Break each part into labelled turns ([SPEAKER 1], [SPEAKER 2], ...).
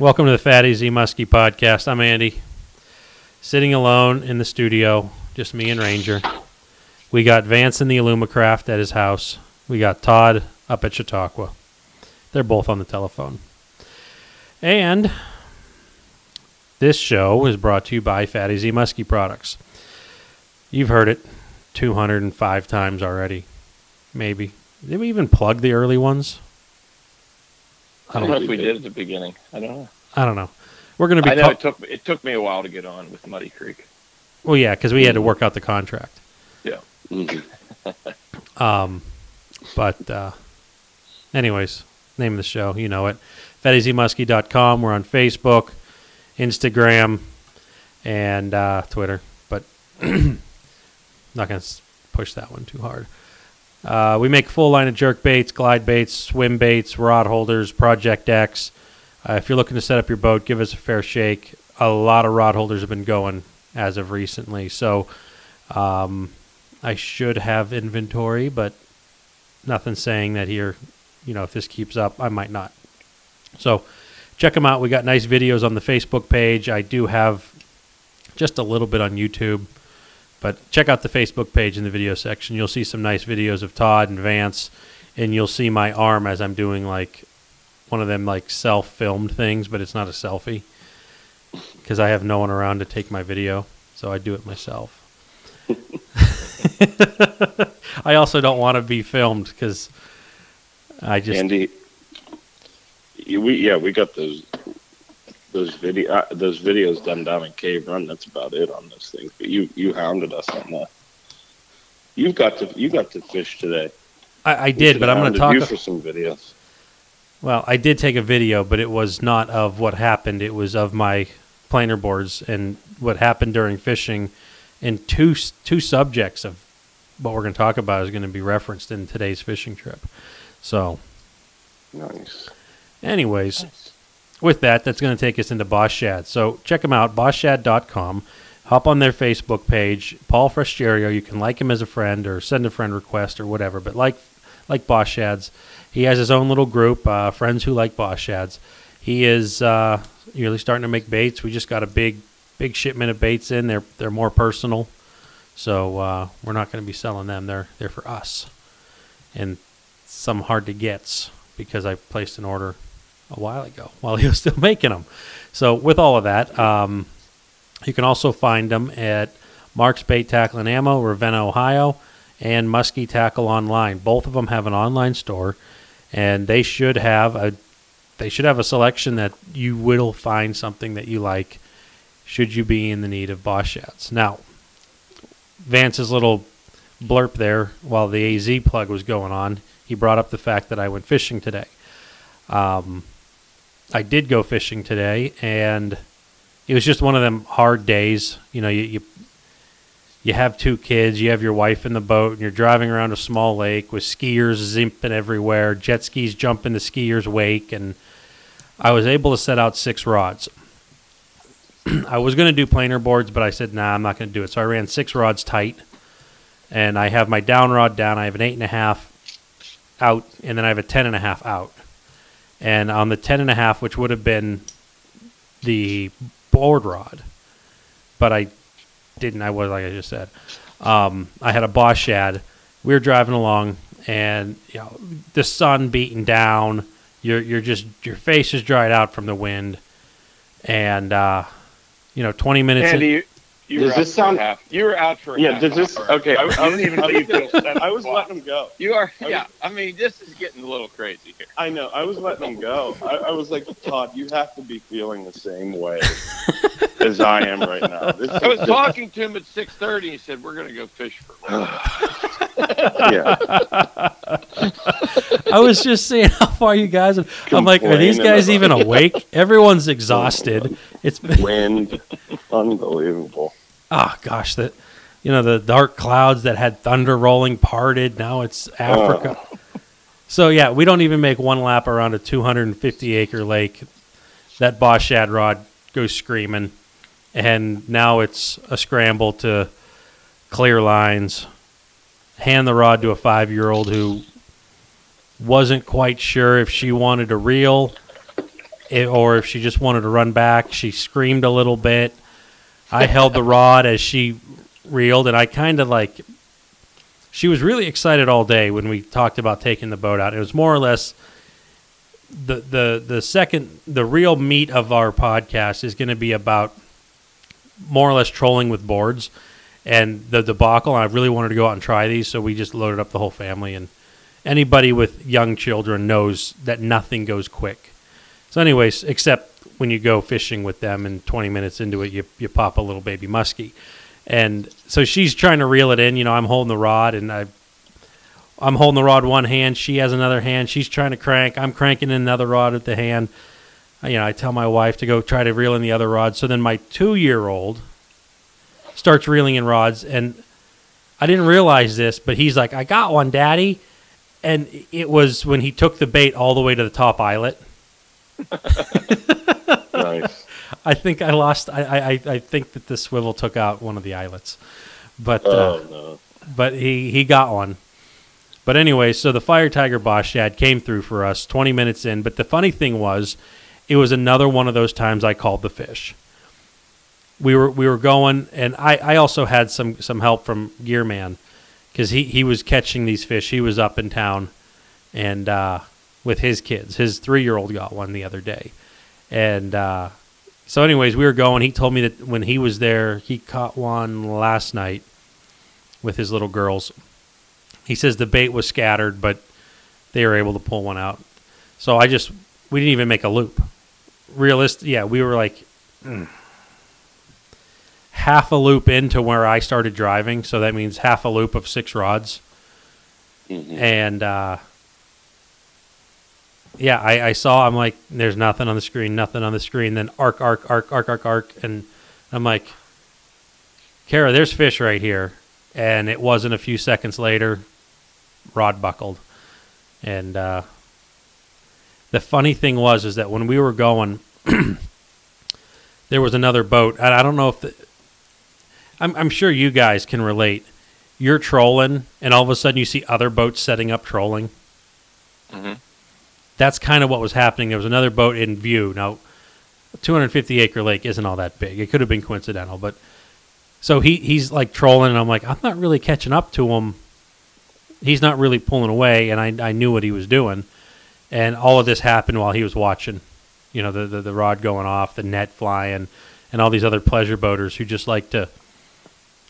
[SPEAKER 1] Welcome to the Fatty Z Muskie podcast. I'm Andy, sitting alone in the studio, just me and Ranger. We got Vance in the Illumicraft at his house. We got Todd up at Chautauqua. They're both on the telephone. And this show is brought to you by Fatty Z Muskie Products. You've heard it 205 times already, maybe. Did we even plug the early ones?
[SPEAKER 2] I don't know if we did at the beginning. I don't know.
[SPEAKER 1] I don't know. We're going to be.
[SPEAKER 2] I know
[SPEAKER 1] call-
[SPEAKER 2] it took it took me a while to get on with Muddy Creek.
[SPEAKER 1] well, yeah, because we had to work out the contract.
[SPEAKER 2] Yeah.
[SPEAKER 1] Um, but uh, anyways, name of the show, you know it. FattyZmuskie.com. We're on Facebook, Instagram, and uh, Twitter. But not going to push that one too hard. Uh, we make a full line of jerk baits, glide baits, swim baits, rod holders, Project X. Uh, if you're looking to set up your boat, give us a fair shake. A lot of rod holders have been going as of recently. So um, I should have inventory, but nothing saying that here, you know, if this keeps up, I might not. So check them out. We got nice videos on the Facebook page. I do have just a little bit on YouTube, but check out the Facebook page in the video section. You'll see some nice videos of Todd and Vance, and you'll see my arm as I'm doing like one of them like self-filmed things, but it's not a selfie because I have no one around to take my video, so I do it myself. I also don't want to be filmed because I just
[SPEAKER 3] Andy, we yeah we got those those video uh, those videos done down in Cave Run. That's about it on those things. But you you hounded us on that. You got to you got to fish today.
[SPEAKER 1] I, I did, but I'm going to
[SPEAKER 3] hounded
[SPEAKER 1] talk.
[SPEAKER 3] you for some videos.
[SPEAKER 1] Well, I did take a video, but it was not of what happened. It was of my planer boards and what happened during fishing. And two two subjects of what we're going to talk about is going to be referenced in today's fishing trip. So,
[SPEAKER 3] Nice.
[SPEAKER 1] anyways, with that, that's going to take us into Boss Shad. So check them out, bossshad.com. Hop on their Facebook page, Paul Fresterio. You can like him as a friend or send a friend request or whatever. But like like Boss Shads, he has his own little group, uh, friends who like Boss Shads. He is uh, really starting to make baits. We just got a big big shipment of baits in. They're they're more personal, so uh, we're not going to be selling them. They're they're for us, and some hard to gets because I placed an order a while ago while he was still making them. So with all of that, um, you can also find them at Mark's Bait Tackle and Ammo, Ravenna, Ohio, and Muskie Tackle Online. Both of them have an online store, and they should have a they should have a selection that you will find something that you like. Should you be in the need of Boss Shads? Now, Vance's little blurb there while the AZ plug was going on, he brought up the fact that I went fishing today. Um, I did go fishing today, and it was just one of them hard days. You know, you, you you have two kids, you have your wife in the boat, and you're driving around a small lake with skiers zipping everywhere, jet skis jumping the skiers' wake, and I was able to set out six rods. I was going to do planer boards, but I said, nah, I'm not going to do it. So I ran six rods tight, and I have my down rod down. I have an eight and a half out, and then I have a ten and a half out. And on the ten and a half, which would have been the board rod, but I didn't. I was like I just said. Um, I had a boss shad. We were driving along, and you know the sun beating down. You're you're just your face is dried out from the wind, and uh, you know twenty minutes.
[SPEAKER 2] Andy, you, you
[SPEAKER 3] Does this sound-
[SPEAKER 2] half. You were out for
[SPEAKER 3] Yeah,
[SPEAKER 2] half
[SPEAKER 3] does this-
[SPEAKER 2] hour.
[SPEAKER 3] okay,
[SPEAKER 2] I, I didn't even know you finished.
[SPEAKER 3] I was letting him go.
[SPEAKER 2] You are.
[SPEAKER 3] I was-
[SPEAKER 2] Yeah. I mean, this is getting a little crazy here.
[SPEAKER 3] I know. I was letting him go. I, I was like, Todd, you have to be feeling the same way as I am right now. This
[SPEAKER 2] I was
[SPEAKER 3] is-
[SPEAKER 2] talking to him at six thirty. He said, "We're going to go fish for." a while."
[SPEAKER 3] yeah.
[SPEAKER 1] I was just seeing how far you guys. Have, I'm like, are these guys even awake? Everyone's exhausted. It's been
[SPEAKER 3] Wind, unbelievable.
[SPEAKER 1] Oh gosh, that you know the dark clouds that had thunder rolling parted. Now it's Africa. Oh. So yeah, we don't even make one lap around a 250 acre lake. That boss shad rod goes screaming, and now it's a scramble to clear lines, hand the rod to a five year old who wasn't quite sure if she wanted to reel i- or if she just wanted to run back. She screamed a little bit. I held the rod as she reeled, and I kind of like. She was really excited all day when we talked about taking the boat out. It was more or less the the the second the real meat of our podcast is going to be about more or less trolling with boards and the debacle. I really wanted to go out and try these, so we just loaded up the whole family. And anybody with young children knows that nothing goes quick. So, anyways, except when you go fishing with them, and 20 minutes into it, you you pop a little baby muskie. And so she's trying to reel it in. You know, I'm holding the rod, and I. I'm holding the rod one hand. She has another hand. She's trying to crank. I'm cranking another rod at the hand. You know, I tell my wife to go try to reel in the other rod. So then my two-year-old starts reeling in rods, and I didn't realize this, but he's like, "I got one, Daddy," and it was when he took the bait all the way to the top eyelet.
[SPEAKER 3] Nice.
[SPEAKER 1] I think I lost. I, I, I- think that the swivel took out one of the eyelets, but uh,
[SPEAKER 3] Oh no.
[SPEAKER 1] but he he got one. But anyway, so the fire tiger boss shad came through for us 20 minutes in. But the funny thing was, it was another one of those times I called the fish. We were we were going, and I, I also had some some help from Gearman because he he was catching these fish. He was up in town, and uh, with his kids, his three year old got one the other day, and uh, so anyways, we were going. He told me that when he was there, he caught one last night with his little girls. He says the bait was scattered, but they were able to pull one out. So I just we didn't even make a loop. Realist, yeah, we were like mm, half a loop into where I started driving, so that means half a loop of six rods,
[SPEAKER 3] Mhm.
[SPEAKER 1] and uh, yeah, I, I saw. I'm like, there's nothing on the screen, nothing on the screen. Then arc, arc, arc, arc, arc, arc, and I'm like, Kara, there's fish right here, and it wasn't a few seconds later, rod buckled, and uh, the funny thing was is that when we were going, there was another boat, and I don't know if the, I'm, I'm sure you guys can relate. You're trolling, and all of a sudden you see other boats setting up trolling.
[SPEAKER 2] hmm
[SPEAKER 1] That's kind of what was happening. There was another boat in view. Now, 250 acre lake isn't all that big. It could have been coincidental, but so he he's like trolling, and I'm like, I'm not really catching up to him. He's not really pulling away, and I I knew what he was doing, and all of this happened while he was watching. You know, the the, the rod going off, the net flying, and all these other pleasure boaters who just like to,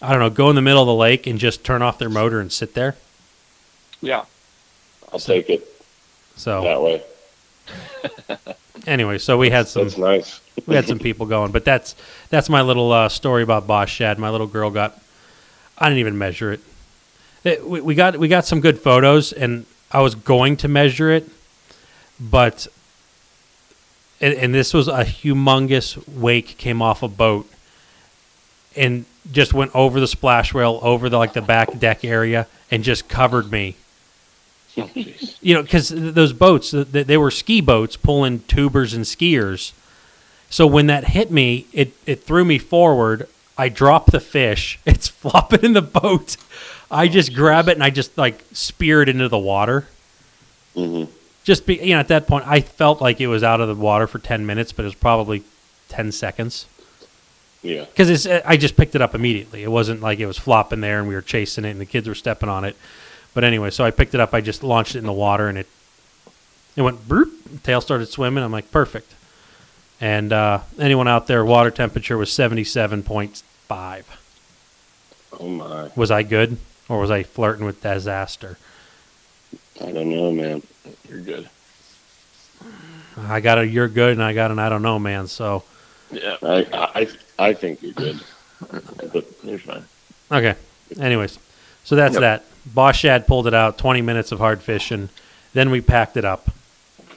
[SPEAKER 1] I don't know, go in the middle of the lake and just turn off their motor and sit there.
[SPEAKER 2] Yeah.
[SPEAKER 3] I'll take it
[SPEAKER 1] So
[SPEAKER 3] that way.
[SPEAKER 1] anyway, so we had some
[SPEAKER 3] That's nice.
[SPEAKER 1] we had some people going, but that's that's my little uh, story about Boss Shad. My little girl got, I didn't even measure it. it we, we got we got some good photos, and I was going to measure it, but and, and this was a humongous wake came off a boat, and just went over the splash rail, over the like the back deck area, and just covered me
[SPEAKER 3] Oh,
[SPEAKER 1] you know, because those boats, th- th- they were ski boats pulling tubers and skiers. So when that hit me, it, it threw me forward. I drop the fish. It's flopping in the boat. I just grab it and I just like spear it into the water.
[SPEAKER 3] hmm
[SPEAKER 1] Just be, you know, at that point, I felt like it was out of the water for 10 minutes, but it was probably 10 seconds.
[SPEAKER 3] Yeah.
[SPEAKER 1] Because I just picked it up immediately. It wasn't like it was flopping there and we were chasing it and the kids were stepping on it. But anyway, so I picked it up. I just launched it in the water and it it went broop. Tail started swimming. I'm like perfect. And uh, anyone out there, water temperature was 77.5.
[SPEAKER 3] Oh my.
[SPEAKER 1] Was I good or was I flirting with disaster?
[SPEAKER 3] I don't know, man.
[SPEAKER 2] You're good.
[SPEAKER 1] I got a you're good and I got an I don't know man. So
[SPEAKER 2] Yeah.
[SPEAKER 3] I I I think you're good. But
[SPEAKER 2] You're fine.
[SPEAKER 1] okay. Anyways, so that's
[SPEAKER 2] Yep.
[SPEAKER 1] that. Boss Shad pulled it out. 20 minutes of hard fishing. Then we packed it up.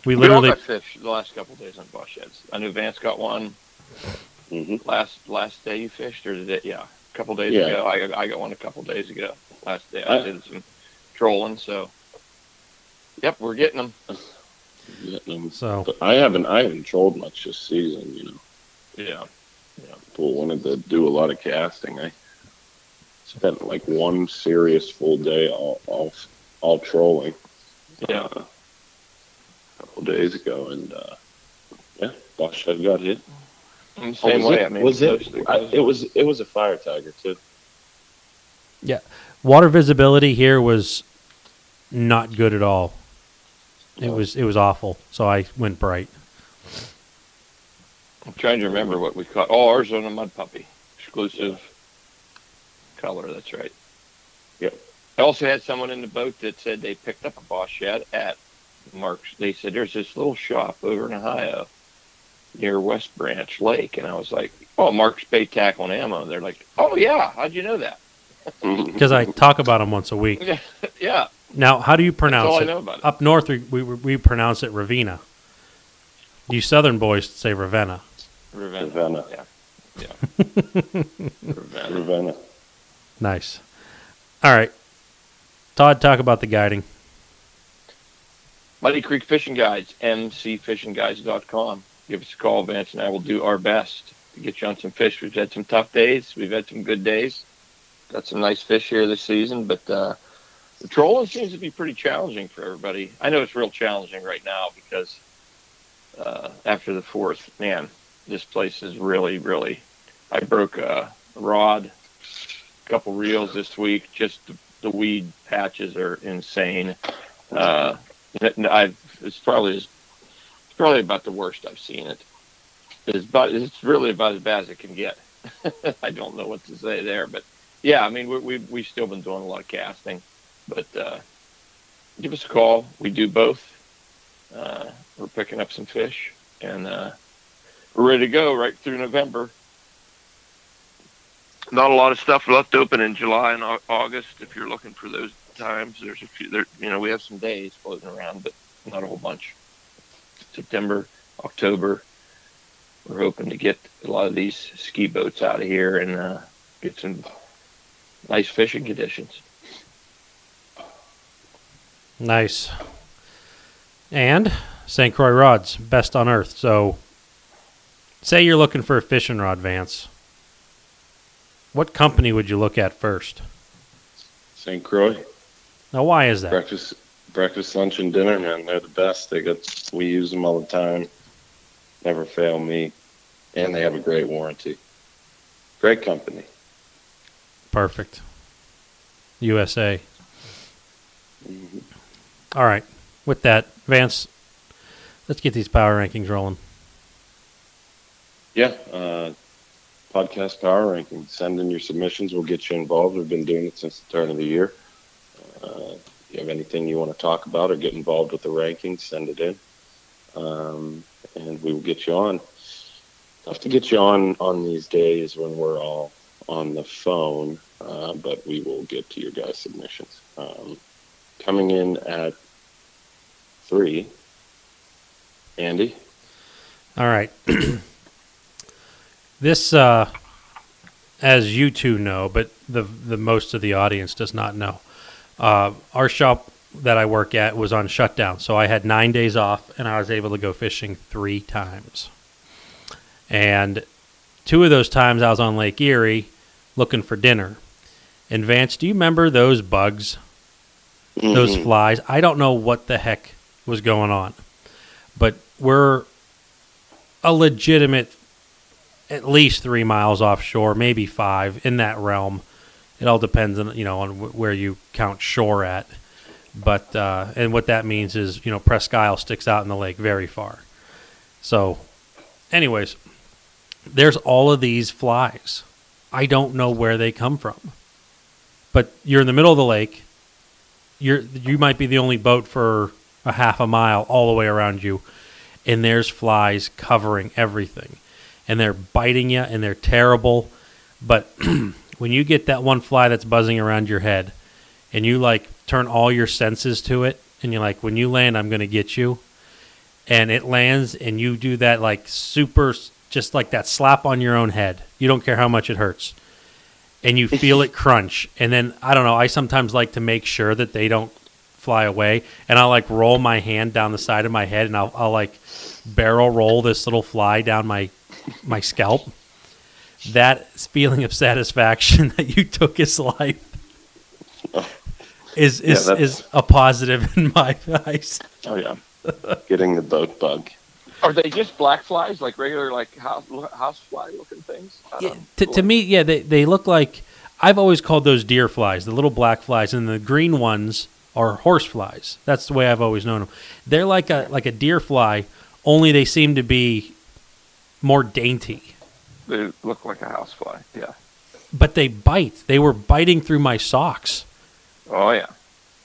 [SPEAKER 1] We
[SPEAKER 2] We all
[SPEAKER 1] literally
[SPEAKER 2] got fish the last couple days on boss shads. I knew Vance got one
[SPEAKER 3] hmm
[SPEAKER 2] last last day you fished, or did it? Yeah, a couple days
[SPEAKER 3] Yeah.
[SPEAKER 2] ago. I got, I got one a couple days ago. Last day I
[SPEAKER 3] I-
[SPEAKER 2] did some trolling. So, yep, we're getting them.
[SPEAKER 3] Vietnam.
[SPEAKER 1] so
[SPEAKER 3] But I haven't I haven't trolled much this season. You know,
[SPEAKER 2] Yeah. Yeah.
[SPEAKER 3] Pool wanted to do a lot of casting. I spent like one serious full day all all, all trolling.
[SPEAKER 2] Yeah.
[SPEAKER 3] uh, a couple days ago, and uh, Yeah, Boss Shad got hit.
[SPEAKER 2] In the
[SPEAKER 3] Oh,
[SPEAKER 2] same
[SPEAKER 3] was
[SPEAKER 2] way,
[SPEAKER 3] it,
[SPEAKER 2] I mean,
[SPEAKER 3] was it? I, it was. It was a fire tiger too.
[SPEAKER 1] Yeah, water visibility here was not good at all. It
[SPEAKER 3] No.
[SPEAKER 1] was it was awful. So I went bright.
[SPEAKER 2] I'm trying to remember what we caught. Oh, Arizona Mud Puppy, exclusive color. That's right.
[SPEAKER 3] Yep.
[SPEAKER 2] I also had someone in the boat that said they picked up a boss shad at Mark's. They said there's this little shop over in Ohio near West Branch Lake, and I was like, "Oh, Mark's Bait Tackle and Ammo." They're like, "Oh yeah, how'd you know that?" Mm-hmm.
[SPEAKER 1] Because I talk about them once a week.
[SPEAKER 2] yeah,
[SPEAKER 1] Now, how do you
[SPEAKER 2] that's
[SPEAKER 1] pronounce
[SPEAKER 2] all I
[SPEAKER 1] it?
[SPEAKER 2] know about it.
[SPEAKER 1] Up north, we, we we pronounce it Ravina. You Southern boys say Ravenna.
[SPEAKER 2] Ravenna.
[SPEAKER 3] Ravenna.
[SPEAKER 2] Yeah. Yeah. Ravenna.
[SPEAKER 3] Ravenna.
[SPEAKER 1] Nice. All right, Todd, talk about the guiding.
[SPEAKER 2] Muddy Creek Fishing Guides, mcfishingguides.com. Give us a call, Vance, and I will do our best to get you on some fish. We've had some tough days. We've had some good days. Got some nice fish here this season, but uh, the trolling seems to be pretty challenging for everybody. I know it's real challenging right now because uh, after the fourth, man, this place is really, really. I broke a rod, couple reels this week. Just the, the weed patches are insane. Uh, I've it's probably it's probably about the worst I've seen it. It's about it's really about as bad as it can get. I don't know what to say there, but yeah, I mean we we we've still been doing a lot of casting, but uh, give us a call. We do both. Uh, we're picking up some fish, and uh, we're ready to go right through November. Not a lot of stuff left open in July and August. If you're looking for those times, there's a few. There, you know, we have some days floating around, but not a whole bunch. September, October, we're hoping to get a lot of these ski boats out of here and uh, get some nice fishing conditions.
[SPEAKER 1] Nice. And St. Croix rods, best on earth. So, say you're looking for a fishing rod, Vance. What company would you look at first?
[SPEAKER 3] St. Croix.
[SPEAKER 1] Now, why is that?
[SPEAKER 3] Breakfast, breakfast, lunch, and dinner, man. They're the best. They got. We use them all the time. Never fail me, and they have a great warranty. Great company.
[SPEAKER 1] Perfect. USA.
[SPEAKER 3] Mhm.
[SPEAKER 1] All right. With that, Vance, let's get these power rankings rolling.
[SPEAKER 3] Yeah. Uh, podcast power ranking. Send in your submissions. We'll get you involved. We've been doing it since the turn of the year. Uh, if you have anything you want to talk about or get involved with the rankings, send it in, um, and we will get you on. Tough to get you on on these days when we're all on the phone, uh, but we will get to your guys' submissions. Um, coming in at three, Andy.
[SPEAKER 1] All right. this, uh, as you two know, but the the most of the audience does not know. Uh, our shop that I work at was on shutdown, so I had nine days off, and I was able to go fishing three times. And two of those times, I was on Lake Erie looking for dinner. And Vance, do you remember those bugs those
[SPEAKER 3] Mhm.
[SPEAKER 1] flies. I don't know what the heck was going on, but we're a legitimate, at least three miles offshore, maybe five in that realm. It all depends on you know on wh- where you count shore at, but uh, and what that means is you know Presque Isle sticks out in the lake very far. So, anyways, there's all of these flies. I don't know where they come from, but you're in the middle of the lake you're you might be the only boat for a half a mile all the way around you and there's flies covering everything and they're biting you and they're terrible. But when you get that one fly that's buzzing around your head and you like turn all your senses to it and you're like when you land I'm going to get you and it lands and you do that like super just like that slap on your own head. You don't care how much it hurts. And you feel it crunch. And then i don't know i sometimes like to make sure that they don't fly away. And i'll like roll my hand down the side of my head and i'll, I'll like barrel roll this little fly down my my scalp that feeling of satisfaction that you took his life is is,
[SPEAKER 3] that's-
[SPEAKER 1] is a positive in my eyes
[SPEAKER 2] Oh yeah.
[SPEAKER 3] Getting the boat bug.
[SPEAKER 2] Are they just black flies, like regular, like house house fly looking things?
[SPEAKER 1] Yeah, to, to me, yeah, they, they look like I've always called those deer flies, the little black flies, and the green ones are horse flies. That's the way I've always known them. They're like a like a deer fly, only they seem to be more dainty.
[SPEAKER 2] they look like a housefly. Yeah.
[SPEAKER 1] But they bite. They were biting through my socks,
[SPEAKER 2] Oh yeah.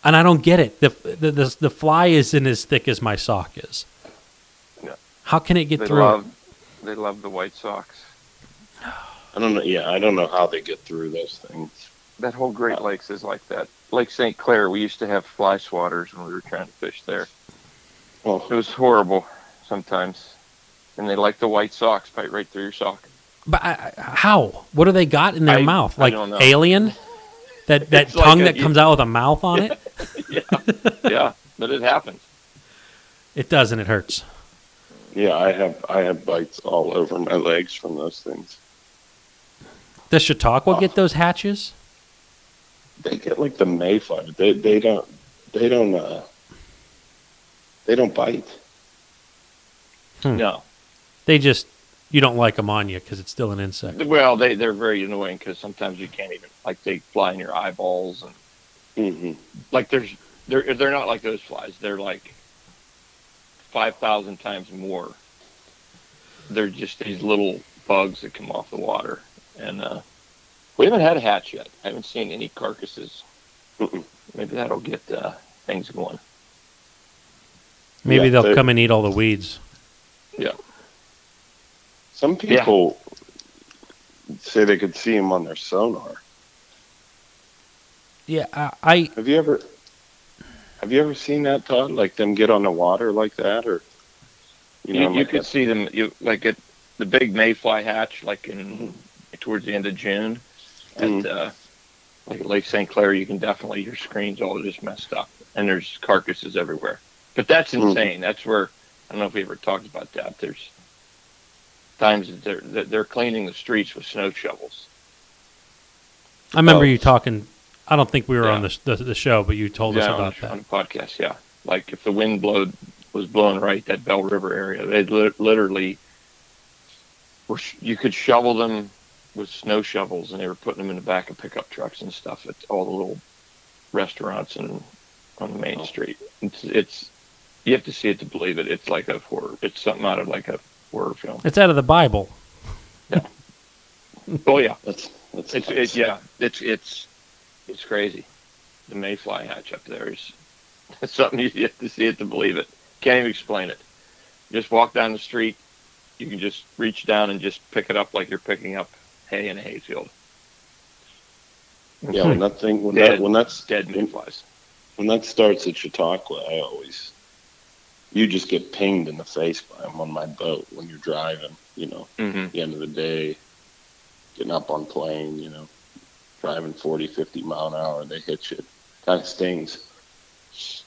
[SPEAKER 1] and I don't get it. the the The, the fly isn't as thick as my sock is.
[SPEAKER 2] Yeah.
[SPEAKER 1] How can it get
[SPEAKER 2] They
[SPEAKER 1] through?
[SPEAKER 2] love they love the white socks.
[SPEAKER 3] I don't know. Yeah, I don't know how they get through those things.
[SPEAKER 2] That whole Great uh, Lakes is like that. Lake St. Clair, we used to have fly swatters when we were trying to fish there.
[SPEAKER 3] Well,
[SPEAKER 2] It was horrible sometimes. And they like the white socks, bite right through your sock.
[SPEAKER 1] But I, I- how? What do they got in their
[SPEAKER 2] I-
[SPEAKER 1] mouth?
[SPEAKER 2] I
[SPEAKER 1] Like
[SPEAKER 2] don't know.
[SPEAKER 1] alien? That that
[SPEAKER 2] It's like
[SPEAKER 1] tongue
[SPEAKER 2] a-
[SPEAKER 1] that comes out with a mouth on it?
[SPEAKER 2] yeah, yeah, but it happens.
[SPEAKER 1] It does, and it hurts.
[SPEAKER 3] yeah, I have I have bites all over my legs from those things.
[SPEAKER 1] Does Chautauqua get those hatches?
[SPEAKER 3] They get like the mayfly. They they don't they don't uh they don't bite.
[SPEAKER 1] Hmm.
[SPEAKER 2] No,
[SPEAKER 1] They just you don't like them on you because it's still an insect.
[SPEAKER 2] well, they they're very annoying because sometimes you can't even like they fly in your eyeballs and
[SPEAKER 3] hmm
[SPEAKER 2] like there's they're they're not like those flies. They're like five thousand times more. They're just these little bugs that come off the water, and uh, we haven't had a hatch yet. I haven't seen any carcasses.
[SPEAKER 3] Mm-mm.
[SPEAKER 2] Maybe that'll get uh, things going.
[SPEAKER 1] Maybe
[SPEAKER 3] Yeah,
[SPEAKER 1] they'll
[SPEAKER 3] they-
[SPEAKER 1] come and eat all the weeds.
[SPEAKER 3] Some people say they could see them on their sonar.
[SPEAKER 1] Yeah, I, I
[SPEAKER 3] Have you ever have you ever seen that Todd? Like them get on the water like that, or
[SPEAKER 2] You,
[SPEAKER 3] know,
[SPEAKER 2] you
[SPEAKER 3] like
[SPEAKER 2] could
[SPEAKER 3] a-
[SPEAKER 2] see them you like at the big mayfly hatch, like in towards the end of June, at
[SPEAKER 3] Mhm.
[SPEAKER 2] uh, like Lake St. Clair. You can definitely your screen's all just messed up, and there's carcasses everywhere. But that's
[SPEAKER 3] Mhm.
[SPEAKER 2] insane. That's where I don't know if we ever talked about that. There's times that they're that they're cleaning the streets with snow shovels.
[SPEAKER 1] I remember
[SPEAKER 3] Oh.
[SPEAKER 1] you talking. I don't think we were on the, the the show, but you told us about
[SPEAKER 2] on,
[SPEAKER 1] that.
[SPEAKER 2] on the podcast. Yeah, like if the wind blowed was blowing right that Belle River area, they li- literally were. You could shovel them with snow shovels, and they were putting them in the back of pickup trucks and stuff at all the little restaurants and on the main
[SPEAKER 3] Oh.
[SPEAKER 2] street. It's, it's you have to see it to believe it. It's like a horror. It's something out of like a horror film.
[SPEAKER 1] It's out of the Bible. Yeah.
[SPEAKER 2] oh yeah,
[SPEAKER 3] that's that's
[SPEAKER 2] it's it, yeah. It's it's it's crazy. The mayfly hatch up there is it's something you have to see it to believe it. Can't even explain it. Just walk down the street. You can just reach down and just pick it up like you're picking up hay in a hayfield.
[SPEAKER 3] yeah. When that thing when
[SPEAKER 2] Dead.
[SPEAKER 3] that when that's
[SPEAKER 2] Dead
[SPEAKER 3] when,
[SPEAKER 2] mayflies.
[SPEAKER 3] when that starts at Chautauqua, I always you just get pinged in the face by them on my boat when you're driving. You know,
[SPEAKER 2] Mm-hmm.
[SPEAKER 3] at the end of the day, getting up on plane. You know, driving 40, 50 mile an hour, they hit you. Kind of stings.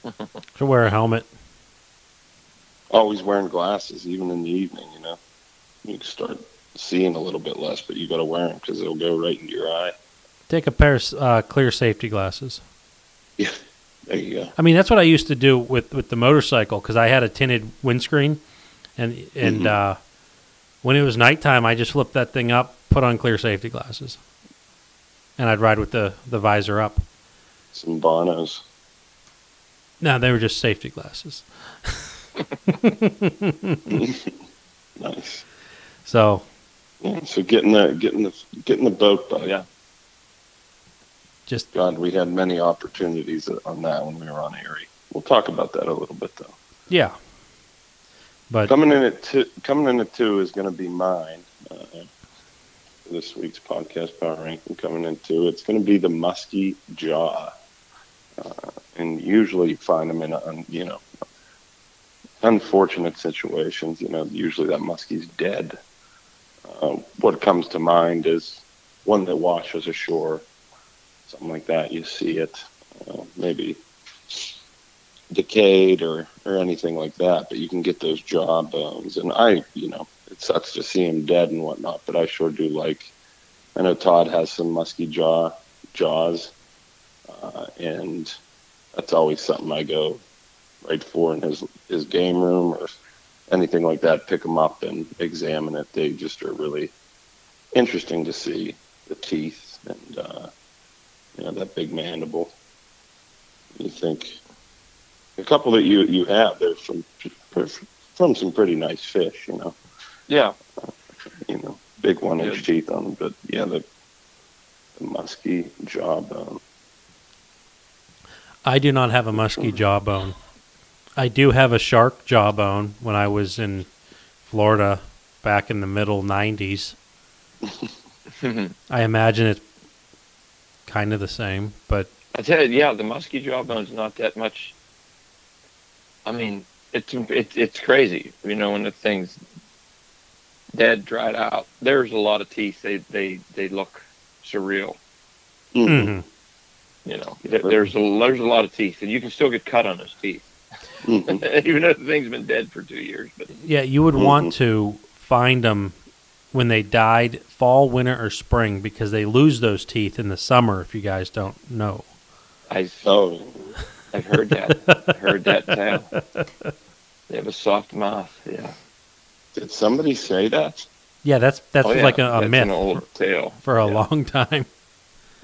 [SPEAKER 1] To wear a helmet.
[SPEAKER 3] always wearing glasses, even in the evening. You know, you can start seeing a little bit less, but you got to wear them because they'll go right into your eye.
[SPEAKER 1] Take a pair of uh, clear safety glasses.
[SPEAKER 3] There you go.
[SPEAKER 1] I mean, that's what I used to do with, with the motorcycle because I had a tinted windscreen, and and
[SPEAKER 3] Mhm.
[SPEAKER 1] uh, when it was nighttime, I just flipped that thing up, put on clear safety glasses, and I'd ride with the, the visor up.
[SPEAKER 3] Some Bonos.
[SPEAKER 1] No, they were just safety glasses.
[SPEAKER 3] Nice.
[SPEAKER 1] So
[SPEAKER 3] Yeah, so getting the getting the getting the boat back.
[SPEAKER 2] yeah.
[SPEAKER 1] Just
[SPEAKER 3] God, we had many opportunities on that when we were on Erie. We'll talk about that a little bit though.
[SPEAKER 1] yeah, but
[SPEAKER 3] Coming in at two, coming in at two is going to be mine. Uh, this week's podcast power ranking coming in two, it's going to be the musky jaw, uh, and usually you find them in un, you know unfortunate situations. You know, usually that muskie's dead. Uh, what comes to mind is one that washes ashore, something like that. You see it, uh, maybe decayed or or anything like that, but you can get those jaw bones. And I, you know, it sucks to see them dead and whatnot, but I sure do like. I know Todd has some musky jaw jaws, uh, and that's always something I go right for in his his game room or anything like that, pick them up and examine it. They just are really interesting to see the teeth and uh, you know that big mandible. You think a couple that you you have they're from from some pretty nice fish, you know.
[SPEAKER 2] Yeah.
[SPEAKER 3] You know, big one inch
[SPEAKER 2] Good.
[SPEAKER 3] teeth on them, but yeah, the the musky jawbone.
[SPEAKER 1] I do not have a musky jawbone. I do have a shark jawbone when I was in Florida back in the middle 90s. I imagine it's kind of the same, but
[SPEAKER 2] I tell you, yeah, the musky jawbone's not that much. I mean, it's it's it's crazy. You know, when the thing's dead, dried out. There's a lot of teeth. They they they look surreal.
[SPEAKER 3] Mhm.
[SPEAKER 1] mhm.
[SPEAKER 2] You know, there's a there's a lot of teeth, and you can still get cut on those teeth,
[SPEAKER 3] Mhm.
[SPEAKER 2] even though the thing's been dead for two years. But
[SPEAKER 1] yeah, you would want to find them when they died, fall, winter, or spring, because they lose those teeth in the summer. If you guys don't know,
[SPEAKER 2] I
[SPEAKER 3] Oh,
[SPEAKER 2] I've heard that. I heard that tale. They have a soft mouth. Yeah.
[SPEAKER 3] did somebody say that?
[SPEAKER 1] yeah, that's that's
[SPEAKER 2] Oh, yeah.
[SPEAKER 1] like a, a
[SPEAKER 2] That's
[SPEAKER 1] myth
[SPEAKER 2] An old tale.
[SPEAKER 1] for a
[SPEAKER 2] Yeah.
[SPEAKER 1] long time.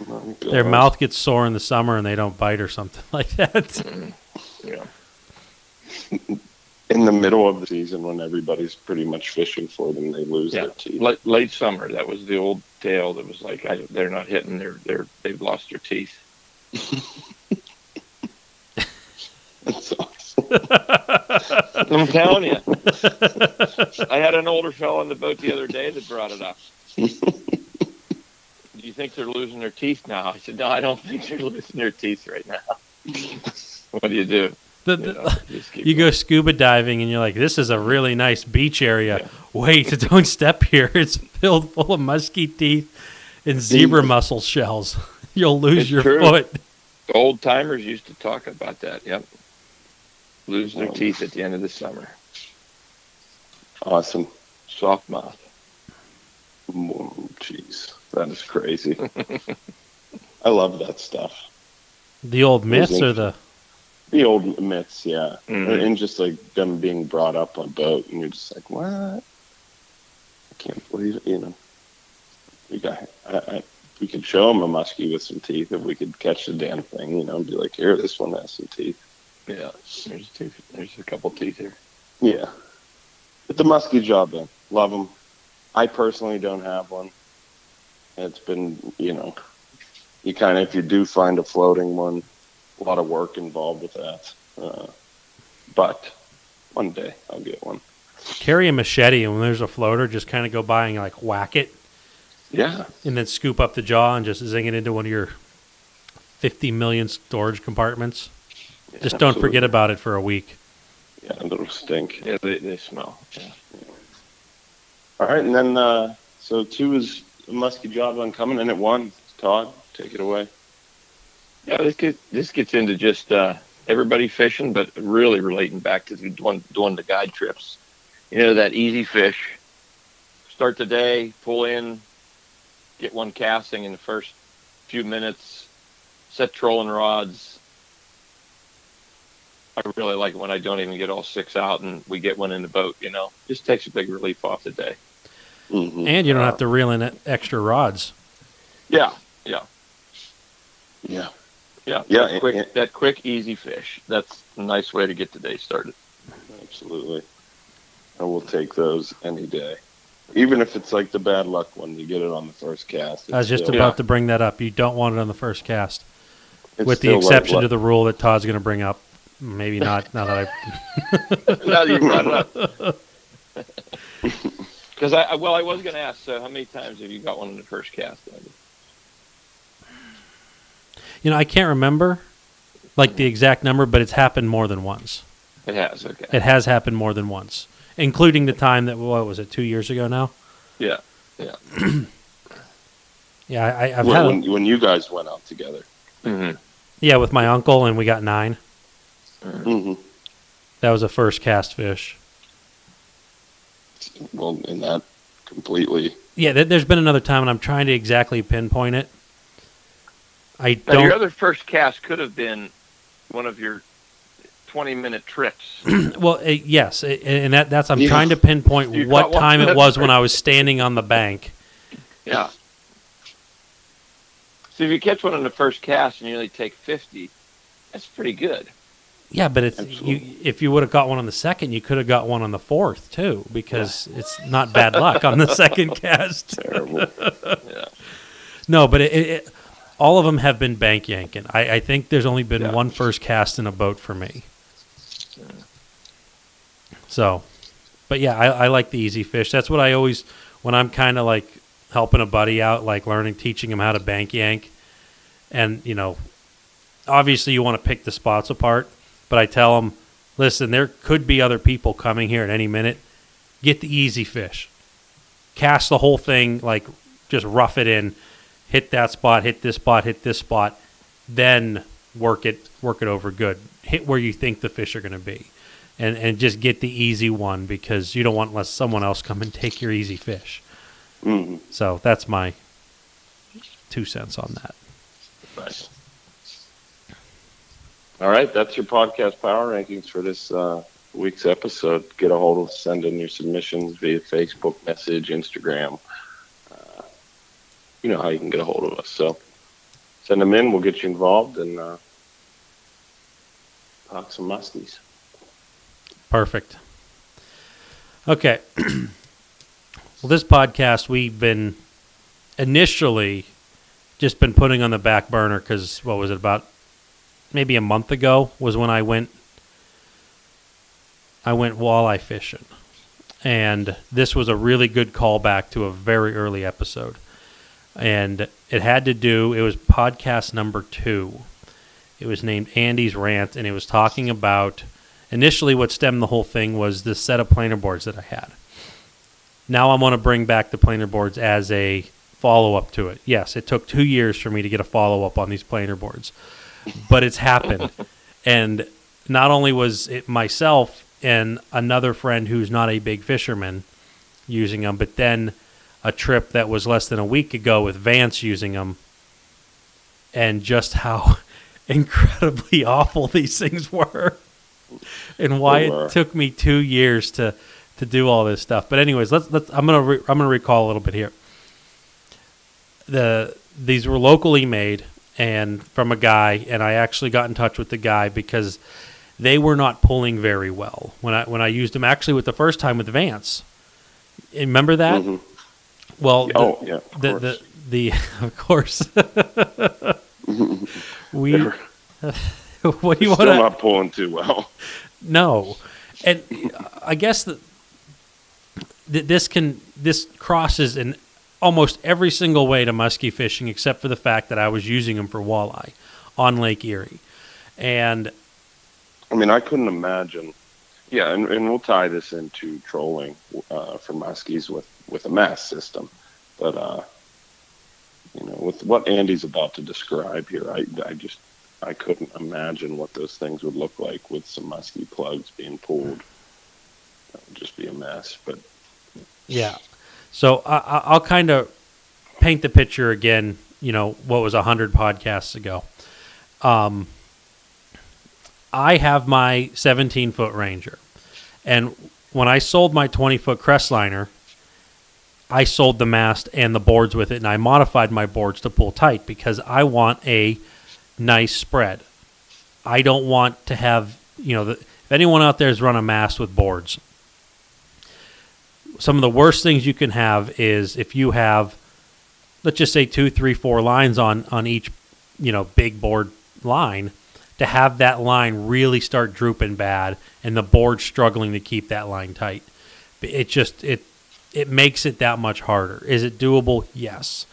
[SPEAKER 3] My
[SPEAKER 1] Their mouth gets sore in the summer and they don't bite or something like that. Mm-hmm.
[SPEAKER 2] Yeah.
[SPEAKER 3] in the middle of the season when everybody's pretty much fishing for them, they lose
[SPEAKER 2] Yeah.
[SPEAKER 3] their teeth.
[SPEAKER 2] Late, late summer. That was the old tale. That was like I, they're not hitting. They're they're they've lost their teeth.
[SPEAKER 3] That's awesome.
[SPEAKER 2] I'm telling you. I had an older fellow on the boat the other day that brought it up. Do you think they're losing their teeth now? I said, No, I don't think they're losing their teeth right now. what do you do?
[SPEAKER 1] The-
[SPEAKER 2] You, know,
[SPEAKER 1] you go scuba diving and you're like, this is a really nice beach area.
[SPEAKER 2] Yeah.
[SPEAKER 1] Wait, don't step here. It's filled full of musky teeth and zebra mussel shells. You'll lose
[SPEAKER 2] It's
[SPEAKER 1] your
[SPEAKER 2] true.
[SPEAKER 1] foot.
[SPEAKER 2] Old timers used to talk about that. Yep. Lose their
[SPEAKER 3] Wow.
[SPEAKER 2] teeth at the end of the summer.
[SPEAKER 3] Awesome.
[SPEAKER 2] Soft mouth.
[SPEAKER 3] Whoa, Jeez, that is crazy. I love that stuff.
[SPEAKER 1] The old myths or the
[SPEAKER 3] The old myths, yeah,
[SPEAKER 2] Mhm.
[SPEAKER 3] and just like them being brought up on a boat, and you're just like, what? I can't believe it. You know, we got. I, I, we could show them a muskie with some teeth if we could catch the damn thing. You know, and be like, here, this one has some teeth.
[SPEAKER 2] Yeah. There's two. There's a couple teeth here.
[SPEAKER 3] Yeah. But the musky jawbone, love them. I personally don't have one. It's been, you know, you kind of, if you do find a floating one, a lot of work involved with that. Uh, but one day I'll get one.
[SPEAKER 1] carry a machete and when there's a floater, just kind of go by and like whack it
[SPEAKER 3] Yeah.
[SPEAKER 1] and then scoop up the jaw and just zing it into one of your 50 million storage compartments. Just don't forget about it for a week.
[SPEAKER 3] Yeah, it'll stink.
[SPEAKER 2] Yeah, they, they smell. Yeah.
[SPEAKER 3] All right. And then, uh, so two is a musky jawbone coming in at one. Todd, take it away.
[SPEAKER 2] Yeah, this gets this gets into just uh, everybody fishing, but really relating back to the doing, doing the guide trips. You know that easy fish. Start the day, pull in, get one casting in the first few minutes, set trolling rods. I really like it when I don't even get all six out and we get one in the boat. You know, just takes a big relief off the day.
[SPEAKER 3] hmm
[SPEAKER 1] And you don't have to reel in extra rods.
[SPEAKER 2] Yeah, yeah.
[SPEAKER 3] Yeah.
[SPEAKER 2] Yeah,
[SPEAKER 3] Yeah,
[SPEAKER 2] that quick,
[SPEAKER 3] and-
[SPEAKER 2] that quick, easy fish. That's a nice way to get the day started.
[SPEAKER 3] Absolutely. I will take those any day. Even if it's like the bad luck one, you get it on the first cast.
[SPEAKER 1] I was just
[SPEAKER 3] still-
[SPEAKER 1] about
[SPEAKER 2] Yeah.
[SPEAKER 1] to bring that up. You don't want it on the first cast,
[SPEAKER 3] it's
[SPEAKER 1] with the exception
[SPEAKER 3] luck.
[SPEAKER 1] to the rule that Todd's going to bring up. Maybe not. Now that I
[SPEAKER 2] now that you brought it up. Because I, I, well, I was going to ask. So, how many times have you got one in the first cast? Andy?
[SPEAKER 1] You know, I can't remember like the exact number, but it's happened more than once.
[SPEAKER 2] It has. Okay.
[SPEAKER 1] It has happened more than once, including the time that what was it, two years ago now?
[SPEAKER 2] Yeah.
[SPEAKER 1] Yeah, I, I've
[SPEAKER 3] when,
[SPEAKER 1] had
[SPEAKER 3] when, when you guys went out together.
[SPEAKER 2] Mm-hmm.
[SPEAKER 1] yeah with my uncle, and we got nine.
[SPEAKER 3] hmm
[SPEAKER 1] That was a first cast fish.
[SPEAKER 3] Well, in that completely.
[SPEAKER 1] Yeah, there's been another time, and I'm trying to exactly pinpoint it. I
[SPEAKER 2] Now, your
[SPEAKER 1] don't.
[SPEAKER 2] other first cast could have been one of your twenty minute trips.
[SPEAKER 1] Well, uh, yes, uh, and that that's I'm
[SPEAKER 3] Yeah.
[SPEAKER 1] trying to pinpoint
[SPEAKER 2] You
[SPEAKER 1] what time it
[SPEAKER 2] minute.
[SPEAKER 1] was when I was standing on the bank.
[SPEAKER 2] Yeah. So if you catch one on the first cast and you only take fifty, that's pretty good.
[SPEAKER 1] Yeah, but it's you, if you would have got one on the second, you could have got one on the fourth too, because it's not bad luck on the second cast.
[SPEAKER 3] Terrible.
[SPEAKER 2] Yeah.
[SPEAKER 1] No, but it, it, it, all of them have been bank yanking. I, I think there's only been
[SPEAKER 2] Yeah.
[SPEAKER 1] one first cast in a boat for me. So, but yeah, I, I like the easy fish. That's what I always when I'm kind of like helping a buddy out, like learning, teaching him how to bank yank, and you know, obviously you want to pick the spots apart. But I tell them, listen, there could be other people coming here at any minute. Get the easy fish. Cast the whole thing like just rough it in hit that spot, hit this spot, hit this spot, then work it work it over good. Hit where you think the fish are going to be, and and just get the easy one because you don't want let someone else come and take your easy fish.
[SPEAKER 3] Mhm.
[SPEAKER 1] So that's my two cents on that.
[SPEAKER 3] Nice. All right, that's your podcast power rankings for this uh, week's episode. Get a hold of us, send in your submissions via Facebook message, Instagram. You know how you can get a hold of us. So send them in. We'll get you involved and uh, talk some muskies.
[SPEAKER 1] Perfect. Okay. well, this podcast we've been initially just been putting on the back burner because what was it about maybe a month ago was when I went I went walleye fishing, and this was a really good callback to a very early episode, and it had to do it was podcast number two. It was named Andy's Rant, and it was talking about initially what stemmed the whole thing was the set of planer boards that I had. Now I want to bring back the planer boards as a follow up to it. Yes, it took two years for me to get a follow up on these planer boards, but it's happened. and not only was it myself and another friend who's not a big fisherman using them, but then a trip that was less than a week ago with Vance using them, and just how incredibly awful these things were, and why it took me two years to to do all this stuff. But anyways, let's let's I'm gonna re- I'm gonna recall a little bit here. The these were locally made and from a guy, and I actually got in touch with the guy because they were not pulling very well when I when I used them. Actually, with the first time with Vance, remember that?
[SPEAKER 3] Mhm.
[SPEAKER 1] Well, the-
[SPEAKER 3] Oh, yeah, of
[SPEAKER 1] the,
[SPEAKER 3] course.
[SPEAKER 1] the the of course we what do you want
[SPEAKER 3] Still not pulling too well.
[SPEAKER 1] no and i guess that th- this can this crosses in almost every single way to muskie fishing except for the fact that i was using them for walleye on lake erie and
[SPEAKER 3] I mean, I couldn't imagine. Yeah, and, and we'll tie this into trolling uh, for muskies with, with a mast system. But, uh, you know, with what Andy's about to describe here, I, I just I couldn't imagine what those things would look like with some musky plugs being pulled. That would just be a mess. But
[SPEAKER 1] Yeah. So I, I'll kind of paint the picture again. You know what was a hundred podcasts ago. Um, I have my 17 foot Ranger, and when I sold my 20 foot Crestliner, I sold the mast and the boards with it, and I modified my boards to pull tight because I want a nice spread. I don't want to have you know the, if anyone out there has run a mast with boards some of the worst things you can have is if you have let's just say two three four lines on on each you know big board line to have that line really start drooping bad and the board struggling to keep that line tight it just it it makes it that much harder. Is it doable? Yes.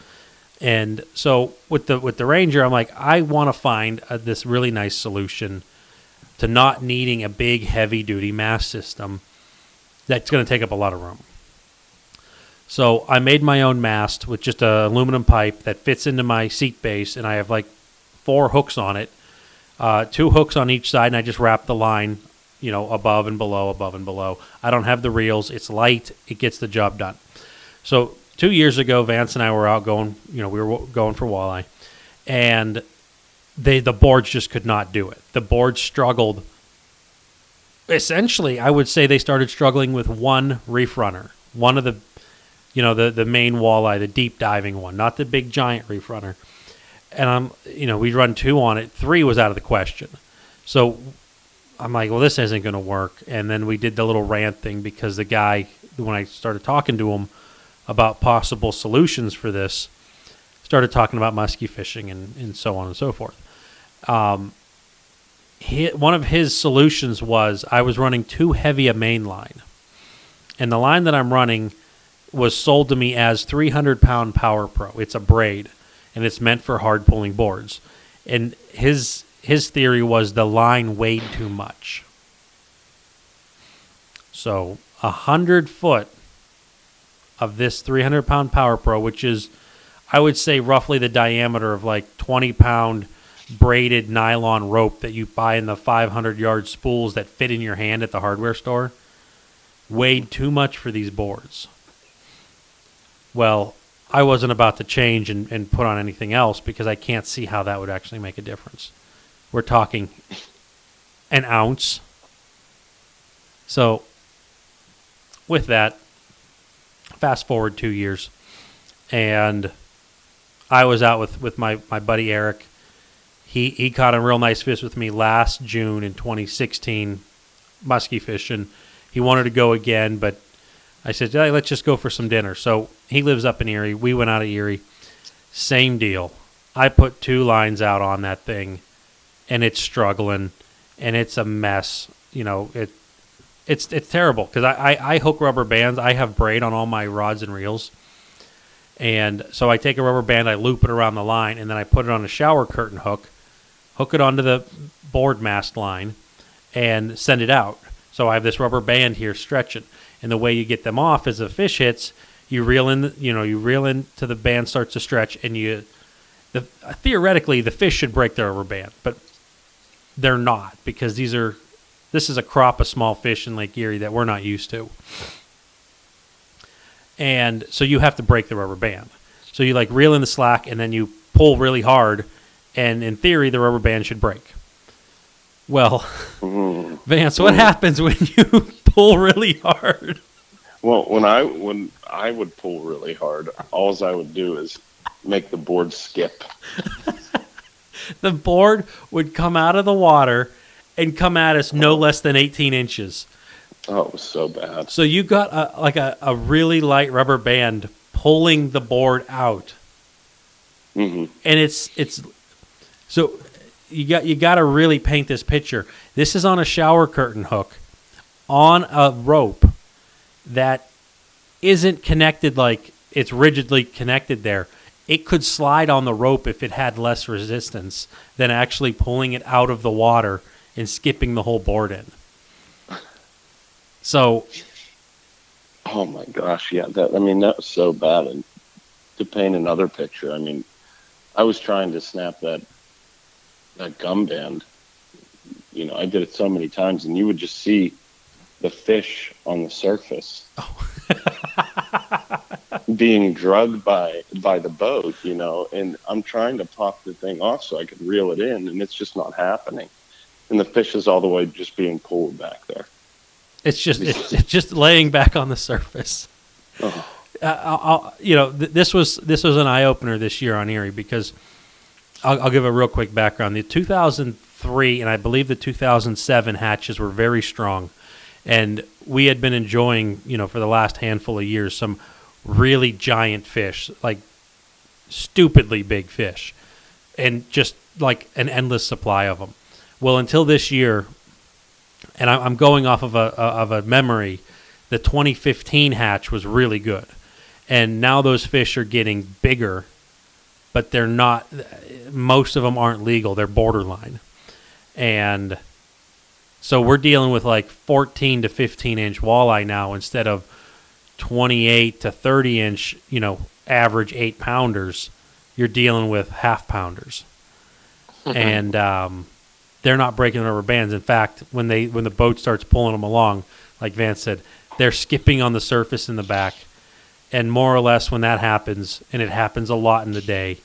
[SPEAKER 1] And so with the with the ranger i'm like i want to find uh this really nice solution to not needing a big heavy duty mast system that's going to take up a lot of room. So I made my own mast with just a aluminum pipe that fits into my seat base, and I have like four hooks on it, uh, two hooks on each side, and I just wrap the line, you know, above and below, above and below. I don't have the reels. It's light. It gets the job done. So two years ago, Vance and I were out going, you know, we were going for walleye, and they the boards just could not do it. The boards struggled essentially, I would say they started struggling with one reef runner, one of the, you know, the the main walleye, the deep diving one, not the big giant reef runner. And I'm, you know, we'd run two on it. Three was out of the question. So I'm like, well, this isn't going to work. And then we did the little rant thing because the guy, when I started talking to him about possible solutions for this, started talking about musky fishing and, and so on and so forth. Um, he, one of his solutions was I was running too heavy a main line. And the line that I'm running was sold to me as 300 pound Power Pro. It's a braid and it's meant for hard pulling boards. And his his theory was the line weighed too much. So a hundred foot of this 300 pound Power Pro, which is, I would say, roughly the diameter of like 20 pound braided nylon rope that you buy in the 500 yard spools that fit in your hand at the hardware store, weighed too much for these boards. Well, I wasn't about to change and, and put on anything else because I can't see how that would actually make a difference. We're talking an ounce. So, with that, fast forward two years, and I was out with, with my, my buddy Eric. He, he caught a real nice fish with me last June in 2016, musky fishing. He wanted to go again, but I said, hey, let's just go for some dinner. So he lives up in Erie. We went out of Erie. Same deal. I put two lines out on that thing, and it's struggling, and it's a mess. You know, it it's it's terrible because I, I, I hook rubber bands. I have braid on all my rods and reels, and so I take a rubber band, I loop it around the line, and then I put it on a shower curtain hook, hook it onto the board mast line, and send it out. So I have this rubber band here stretching, and the way you get them off is the fish hits. You reel in, you know, you reel into the band starts to stretch, and you, the theoretically the fish should break their rubber band, but they're not because these are, this is a crop of small fish in Lake Erie that we're not used to, and so you have to break the rubber band. So you like reel in the slack, and then you pull really hard, and in theory the rubber band should break. Well. Vance, what happens when you pull really hard?
[SPEAKER 3] Well, when I when I would pull really hard, alls I would do is make the board skip.
[SPEAKER 1] The board would come out of the water and come at us no less than 18 inches.
[SPEAKER 3] Oh, it was so bad.
[SPEAKER 1] So you got a, like a, a really light rubber band pulling the board out,
[SPEAKER 3] hmm
[SPEAKER 1] and it's it's so you got you got to really paint this picture. This is on a shower curtain hook on a rope that isn't connected like it's rigidly connected there. It could slide on the rope if it had less resistance than actually pulling it out of the water and skipping the whole board in. So
[SPEAKER 3] Oh my gosh, yeah. That I mean, that was so bad. And to paint another picture, I mean, I was trying to snap that that gum band. You know, I did it so many times, and you would just see the fish on the surface oh. being drugged by by the boat. You know, and I'm trying to pop the thing off so I could reel it in, and it's just not happening. And the fish is all the way just being pulled back there.
[SPEAKER 1] it's just it's, it's just laying back on the surface.
[SPEAKER 3] Oh.
[SPEAKER 1] uh, I'll, I'll, you know, th- this was this was an eye opener this year on Erie because I'll, I'll give a real quick background. The 2003 and I believe the 2007 hatches were very strong, and we had been enjoying, you know, for the last handful of years, some really giant fish, like stupidly big fish, and just like an endless supply of them. Well, until this year, and I'm going off of a of a memory, the 2015 hatch was really good, and now those fish are getting bigger, but they're not. Most of them aren't legal; they're borderline, and so we're dealing with like 14 to 15 inch walleye now instead of 28 to 30 inch, you know, average eight pounders. You're dealing with half pounders, and um, they're not breaking the rubber bands. In fact, when they when the boat starts pulling them along, like Vance said, they're skipping on the surface in the back. And more or less, when that happens, and it happens a lot in the day,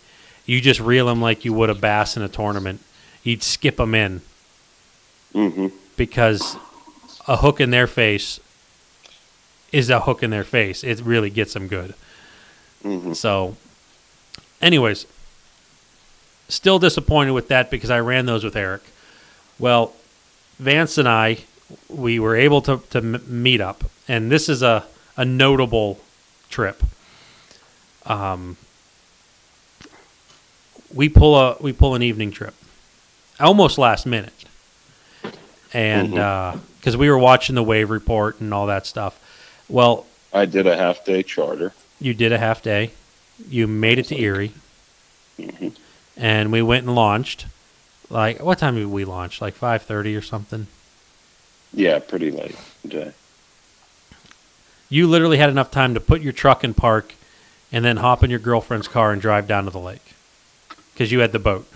[SPEAKER 1] you just reel them like you would a bass in a tournament. You'd skip them in
[SPEAKER 3] hmm
[SPEAKER 1] because a hook in their face is a hook in their face. It really gets them good.
[SPEAKER 3] hmm
[SPEAKER 1] So, anyways, still disappointed with that because I ran those with Eric. Well, Vance and I, we were able to, to meet up, and this is a, a notable trip. Um, we pull a we pull an evening trip, almost last minute, and because we were watching the wave report and all that stuff. Well,
[SPEAKER 3] I did a half day charter.
[SPEAKER 1] you did a half day. You made it to Erie,
[SPEAKER 3] Mhm.
[SPEAKER 1] and we went and launched. Like what time did we launch? Like five thirty or something.
[SPEAKER 3] Yeah, pretty late day.
[SPEAKER 1] You literally had enough time to put your truck in park, and then hop in your girlfriend's car and drive down to the lake, because you had the boat.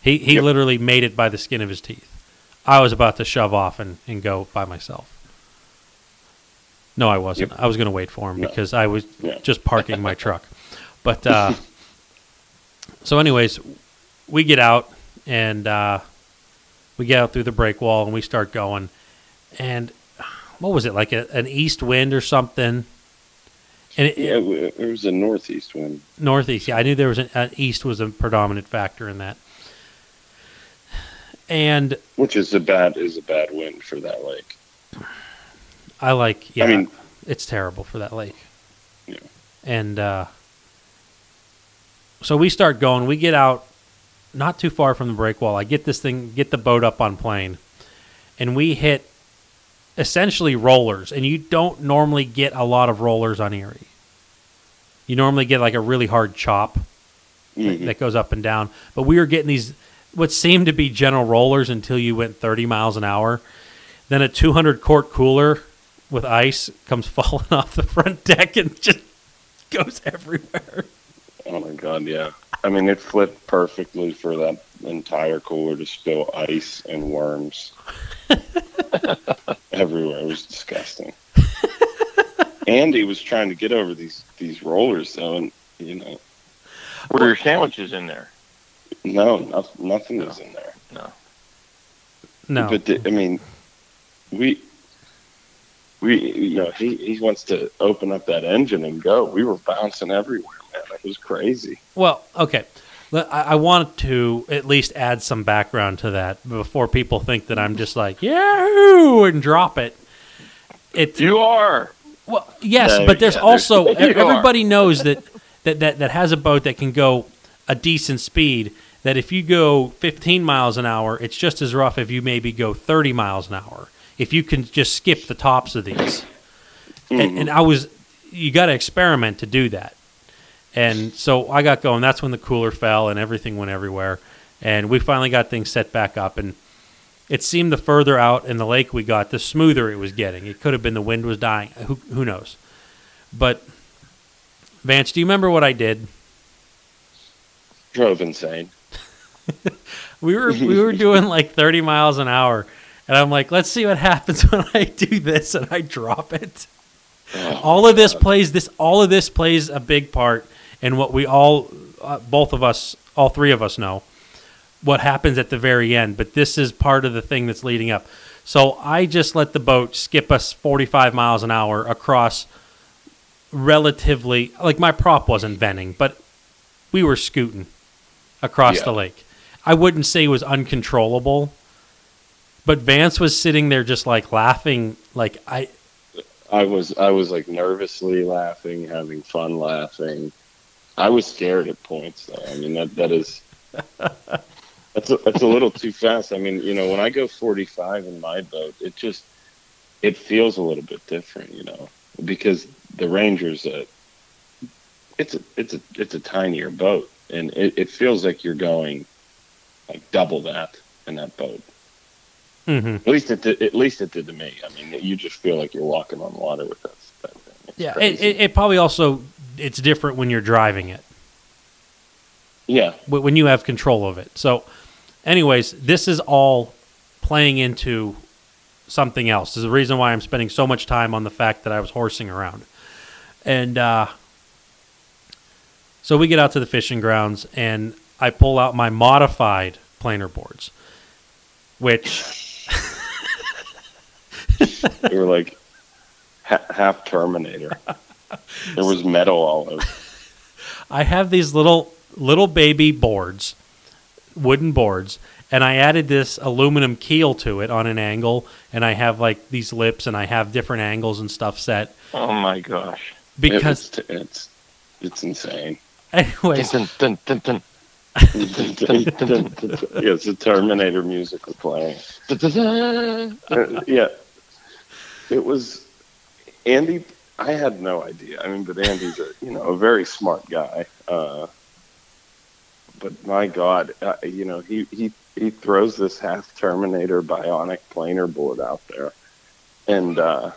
[SPEAKER 1] He he
[SPEAKER 3] Yep.
[SPEAKER 1] literally made it by the skin of his teeth. I was about to shove off and, and go by myself. No, I wasn't.
[SPEAKER 3] Yep.
[SPEAKER 1] I was going to wait for him
[SPEAKER 3] No.
[SPEAKER 1] because I was
[SPEAKER 3] Yeah.
[SPEAKER 1] just parking my truck. But uh, so, anyways, we get out and uh, we get out through the break wall and we start going. And what was it like a, an east wind or something? And it,
[SPEAKER 3] Yeah, there was a northeast wind.
[SPEAKER 1] northeast. Yeah, I knew there was an, an east was a predominant factor in that. And
[SPEAKER 3] Which is a bad is a bad wind for that lake.
[SPEAKER 1] I like. Yeah,
[SPEAKER 3] I mean,
[SPEAKER 1] it's terrible for that lake.
[SPEAKER 3] Yeah.
[SPEAKER 1] And uh, so we start going. We get out not too far from the break wall. I get this thing, get the boat up on plane, and we hit essentially rollers. And you don't normally get a lot of rollers on Erie. You normally get like a really hard chop that-
[SPEAKER 3] mhm.
[SPEAKER 1] that goes up and down. But we were getting these what seemed to be gentle rollers until you went 30 miles an hour. Then a 200 quart cooler with ice comes falling off the front deck and just goes everywhere.
[SPEAKER 3] oh my god, yeah. I mean, it flipped perfectly for that entire cooler to spill ice and worms everywhere. It was disgusting. Andy was trying to get over these these rollers though, and you know,
[SPEAKER 2] Were your sandwiches in there?
[SPEAKER 3] No, nothing, nothing was in there.
[SPEAKER 2] No.
[SPEAKER 1] No.
[SPEAKER 3] But the, I mean, we we you know he he wants to open up that engine and go. We were bouncing everywhere, man. It was crazy.
[SPEAKER 1] Well, okay. I I want to at least add some background to that before people think that I'm just like, yahoo, and drop it. It,
[SPEAKER 2] You are.
[SPEAKER 1] Well, yes,
[SPEAKER 2] No,
[SPEAKER 1] but there's
[SPEAKER 2] yeah,
[SPEAKER 1] also
[SPEAKER 2] there's- you are.
[SPEAKER 1] everybody knows that, that that that has a boat that can go a decent speed. That if you go 15 miles an hour, it's just as rough if you maybe go 30 miles an hour. If you can just skip the tops of these, and, mm-hmm. and I was, you got to experiment to do that. And so I got going. That's when the cooler fell and everything went everywhere. And we finally got things set back up. And it seemed the further out in the lake we got, the smoother it was getting. It could have been the wind was dying. Who, who knows? But Vance, do you remember what I did?
[SPEAKER 3] Drove insane.
[SPEAKER 1] We were we were doing like 30 miles an hour, and I'm like, let's see what happens when I do this, and I drop it.
[SPEAKER 3] Oh,
[SPEAKER 1] all of this plays this all of this plays a big part in what we all uh, both of us all three of us know what happens at the very end but this is part of the thing that's leading up so i just let the boat skip us 45 miles an hour across relatively like my prop wasn't venting but we were scooting across
[SPEAKER 3] Yeah.
[SPEAKER 1] the lake i wouldn't say it was uncontrollable but vance was sitting there just like laughing like i
[SPEAKER 3] I was I was like nervously laughing, having fun laughing. I was scared at points though. I mean that that is that's a, that's a little too fast. I mean, you know, when I go 45 in my boat, it just it feels a little bit different, you know, because the Ranger's a it's a it's a it's a tinier boat, and it, it feels like you're going like double that in that boat.
[SPEAKER 1] mhm.
[SPEAKER 3] At least it did, at least it did to me. I mean, you just feel like you're walking on water with that, that thing. It's
[SPEAKER 1] Yeah, it, it, it probably also it's different when you're driving it
[SPEAKER 3] yeah,
[SPEAKER 1] wh- when you have control of it. So, anyways, this is all playing into something else. This is the reason why I'm spending so much time on the fact that I was horsing around, and uh, so we get out to the fishing grounds, and I pull out my modified planer boards, which
[SPEAKER 3] they were like ha- half Terminator. There was metal all over.
[SPEAKER 1] I have these little little baby boards, wooden boards, and I added this aluminum keel to it on an angle, and I have like these lips, and I have different angles and stuff set
[SPEAKER 2] Oh my gosh.
[SPEAKER 1] because,
[SPEAKER 3] it's it's, it's insane.
[SPEAKER 1] anyways,
[SPEAKER 2] Dun, dun, dun,
[SPEAKER 3] it's a Terminator music we're playing. Uh, yeah, it was Andy. I had no idea. I mean, but Andy's a you know a very smart guy. Uh, but my God, uh, you know he he he throws this half Terminator bionic planer board out there, and uh,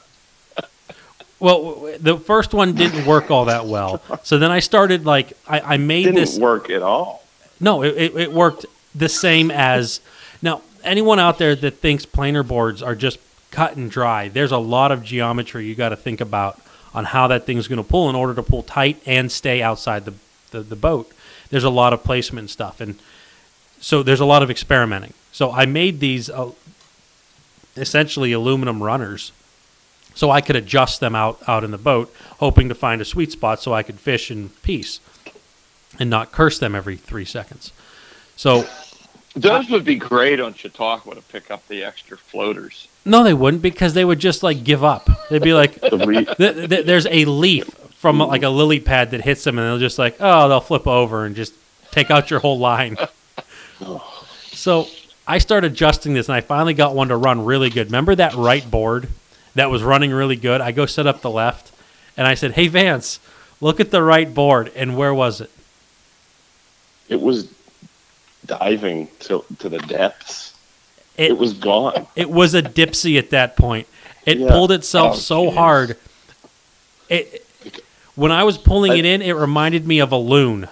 [SPEAKER 1] well, the first one didn't work all that well. So then I started like I, I made
[SPEAKER 3] didn't
[SPEAKER 1] this.
[SPEAKER 3] work at all.
[SPEAKER 1] No, it, it, it worked the same as now. Anyone out there that thinks planer boards are just cut and dry, there's a lot of geometry you got to think about on how that thing's going to pull in order to pull tight and stay outside the, the, the boat. There's a lot of placement stuff, and so there's a lot of experimenting. So I made these uh, essentially aluminum runners, so I could adjust them out out in the boat, hoping to find a sweet spot so I could fish in peace and not curse them every three seconds. So
[SPEAKER 2] Those would be great on Chautauqua to pick up the extra floaters.
[SPEAKER 1] no, they wouldn't because they would just like give up. They'd be like,
[SPEAKER 3] The
[SPEAKER 1] th- th- "There's a leaf from like a lily pad that hits them, and they'll just like, oh, they'll flip over and just take out your whole line." So I started adjusting this, and I finally got one to run really good. Remember that right board that was running really good? I go set up the left, and I said, "Hey Vance, look at the right board." And where was it?
[SPEAKER 3] It was diving to to the depths.
[SPEAKER 1] It
[SPEAKER 3] It was gone.
[SPEAKER 1] It was a dipsy at that point. It
[SPEAKER 3] Yeah.
[SPEAKER 1] pulled itself
[SPEAKER 2] Oh,
[SPEAKER 1] so
[SPEAKER 2] jeez.
[SPEAKER 1] hard. It when I was pulling it in, it reminded me of a loon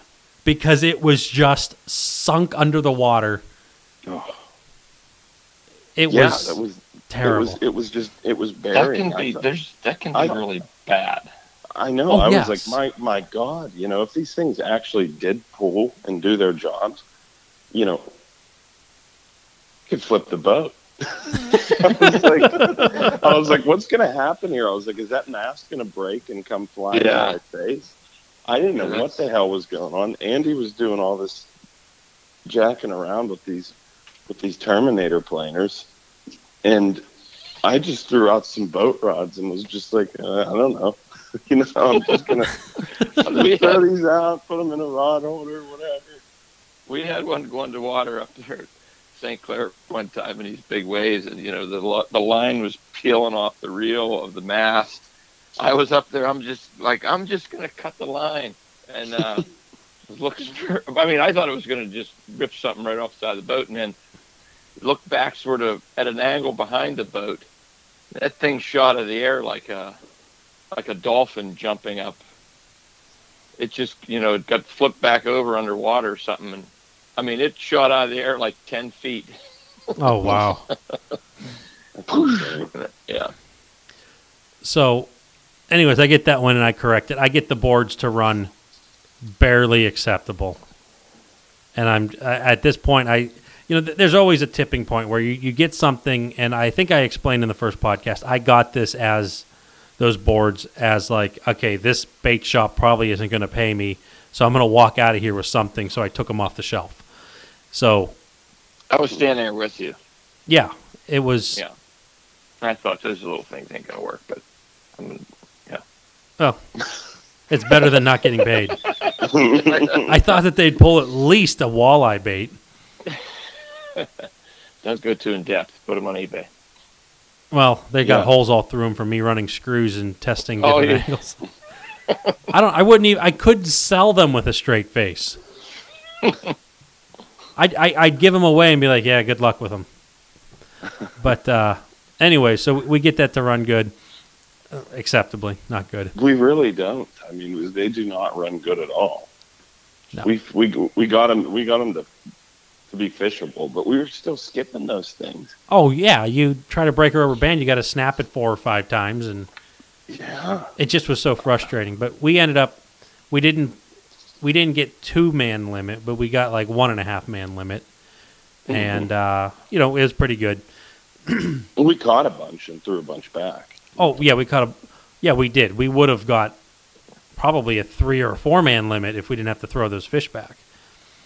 [SPEAKER 1] because it was just sunk under the water.
[SPEAKER 3] Oh.
[SPEAKER 1] It
[SPEAKER 3] yeah,
[SPEAKER 1] was
[SPEAKER 3] that was
[SPEAKER 1] terrible.
[SPEAKER 3] It was, it was just it was
[SPEAKER 2] That can be
[SPEAKER 3] thought-
[SPEAKER 2] there's that can be
[SPEAKER 3] I-
[SPEAKER 2] really bad.
[SPEAKER 3] I know.
[SPEAKER 1] Oh,
[SPEAKER 3] I
[SPEAKER 1] yes.
[SPEAKER 3] was like, my my God, you know, if these things actually did pull and do their jobs, you know, could flip the boat. I was like, I was like, what's going to happen here? I was like, is that mast going to break and come flying
[SPEAKER 2] Yeah.
[SPEAKER 3] in my face? I didn't know
[SPEAKER 2] Yeah,
[SPEAKER 3] what the hell was going on. Andy was doing all this jacking around with these with these Terminator planers, and I just threw out some boat rods and was just like, uh, I don't know, you know, I'm just gonna I'll just throw these out, put them in a rod holder, whatever.
[SPEAKER 2] we had one going to water up there at St. Clair one time in these big waves, and you know the the line was peeling off the reel of the mast. I was up there. I'm just like I'm just gonna cut the line, and uh, was looking for. I mean, I thought it was gonna just rip something right off the side of the boat, and then looked back sort of at an angle behind the boat. That thing shot out of the air like a like a dolphin jumping up. It just you know it got flipped back over underwater or something, and I mean it shot out of the air like ten feet.
[SPEAKER 1] oh wow.
[SPEAKER 2] Yeah.
[SPEAKER 1] So, anyways, I get that one and I correct it. I get the boards to run barely acceptable, and I'm at this point. I you know th- there's always a tipping point where you, you get something, and I think I explained in the first podcast. I got this as those boards as like okay, this bait shop probably isn't going to pay me, so I'm going to walk out of here with something. So I took them off the shelf. So
[SPEAKER 2] I was standing there with you.
[SPEAKER 1] yeah, it was.
[SPEAKER 2] Yeah. I thought those little things ain't gonna work, but I mean, yeah. Oh.
[SPEAKER 1] It's better than not getting paid. I thought that they'd pull at least a walleye bait.
[SPEAKER 2] don't go too in depth. Put them on eBay.
[SPEAKER 1] Well, they got
[SPEAKER 3] Yeah.
[SPEAKER 1] holes all through them from me running screws and testing
[SPEAKER 2] Oh, yeah.
[SPEAKER 1] angles. I don't. I wouldn't even. I couldn't sell them with a straight face. I'd, I, I'd give them away and be like, "Yeah, good luck with them." But uh, anyway, so we get that to run good, uh, acceptably, not good.
[SPEAKER 3] we really don't. I mean, they do not run good at all.
[SPEAKER 1] No.
[SPEAKER 3] We we we got them we got them to to be fishable, but we were still skipping those things.
[SPEAKER 1] Oh yeah, you try to break a rubber band, you got to snap it four or five times, and
[SPEAKER 3] Yeah.
[SPEAKER 1] it just was so frustrating. But we ended up, we didn't, we didn't get two man limit, but we got like one and a half man limit, and uh, you know it was pretty good.
[SPEAKER 3] we caught a bunch and threw a bunch back.
[SPEAKER 1] Oh yeah, we caught a. Yeah, we did. We would have got probably a three or four man limit if we didn't have to throw those fish back.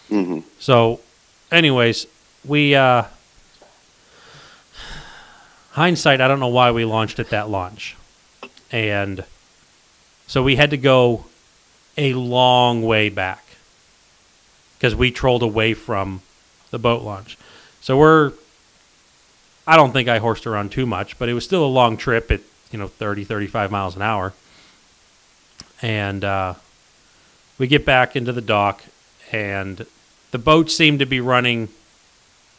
[SPEAKER 3] hmm
[SPEAKER 1] So, anyways, we uh, hindsight. I don't know why we launched at that launch, and so we had to go a long way back because we trolled away from the boat launch. So we're. I don't think I horsed around too much, but it was still a long trip at you know 30, 35 miles an hour, and uh, we get back into the dock and the boat seemed to be running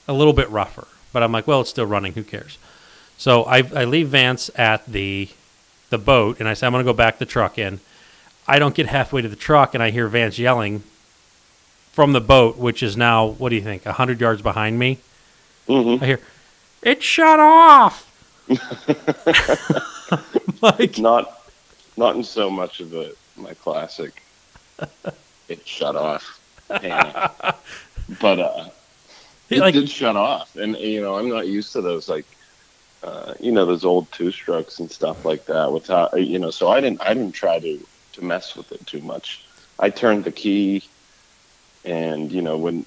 [SPEAKER 1] a little bit rougher, but I'm like, well, it's still running. Who cares? So I, I leave Vance at the the boat, and I say I'm going to go back the truck in. I don't get halfway to the truck, and I hear Vance yelling from the boat, which is now what do you think, hundred yards behind me?
[SPEAKER 3] hmm
[SPEAKER 1] I hear it shut off. like
[SPEAKER 3] Not, not in so much of a my classic. it shut off, panic. but uh, it
[SPEAKER 1] like
[SPEAKER 3] did shut off, and you know I'm not used to those like, uh, you know those old two strokes and stuff like that. Without you know, so I didn't I didn't try to to mess with it too much. I turned the key, and you know when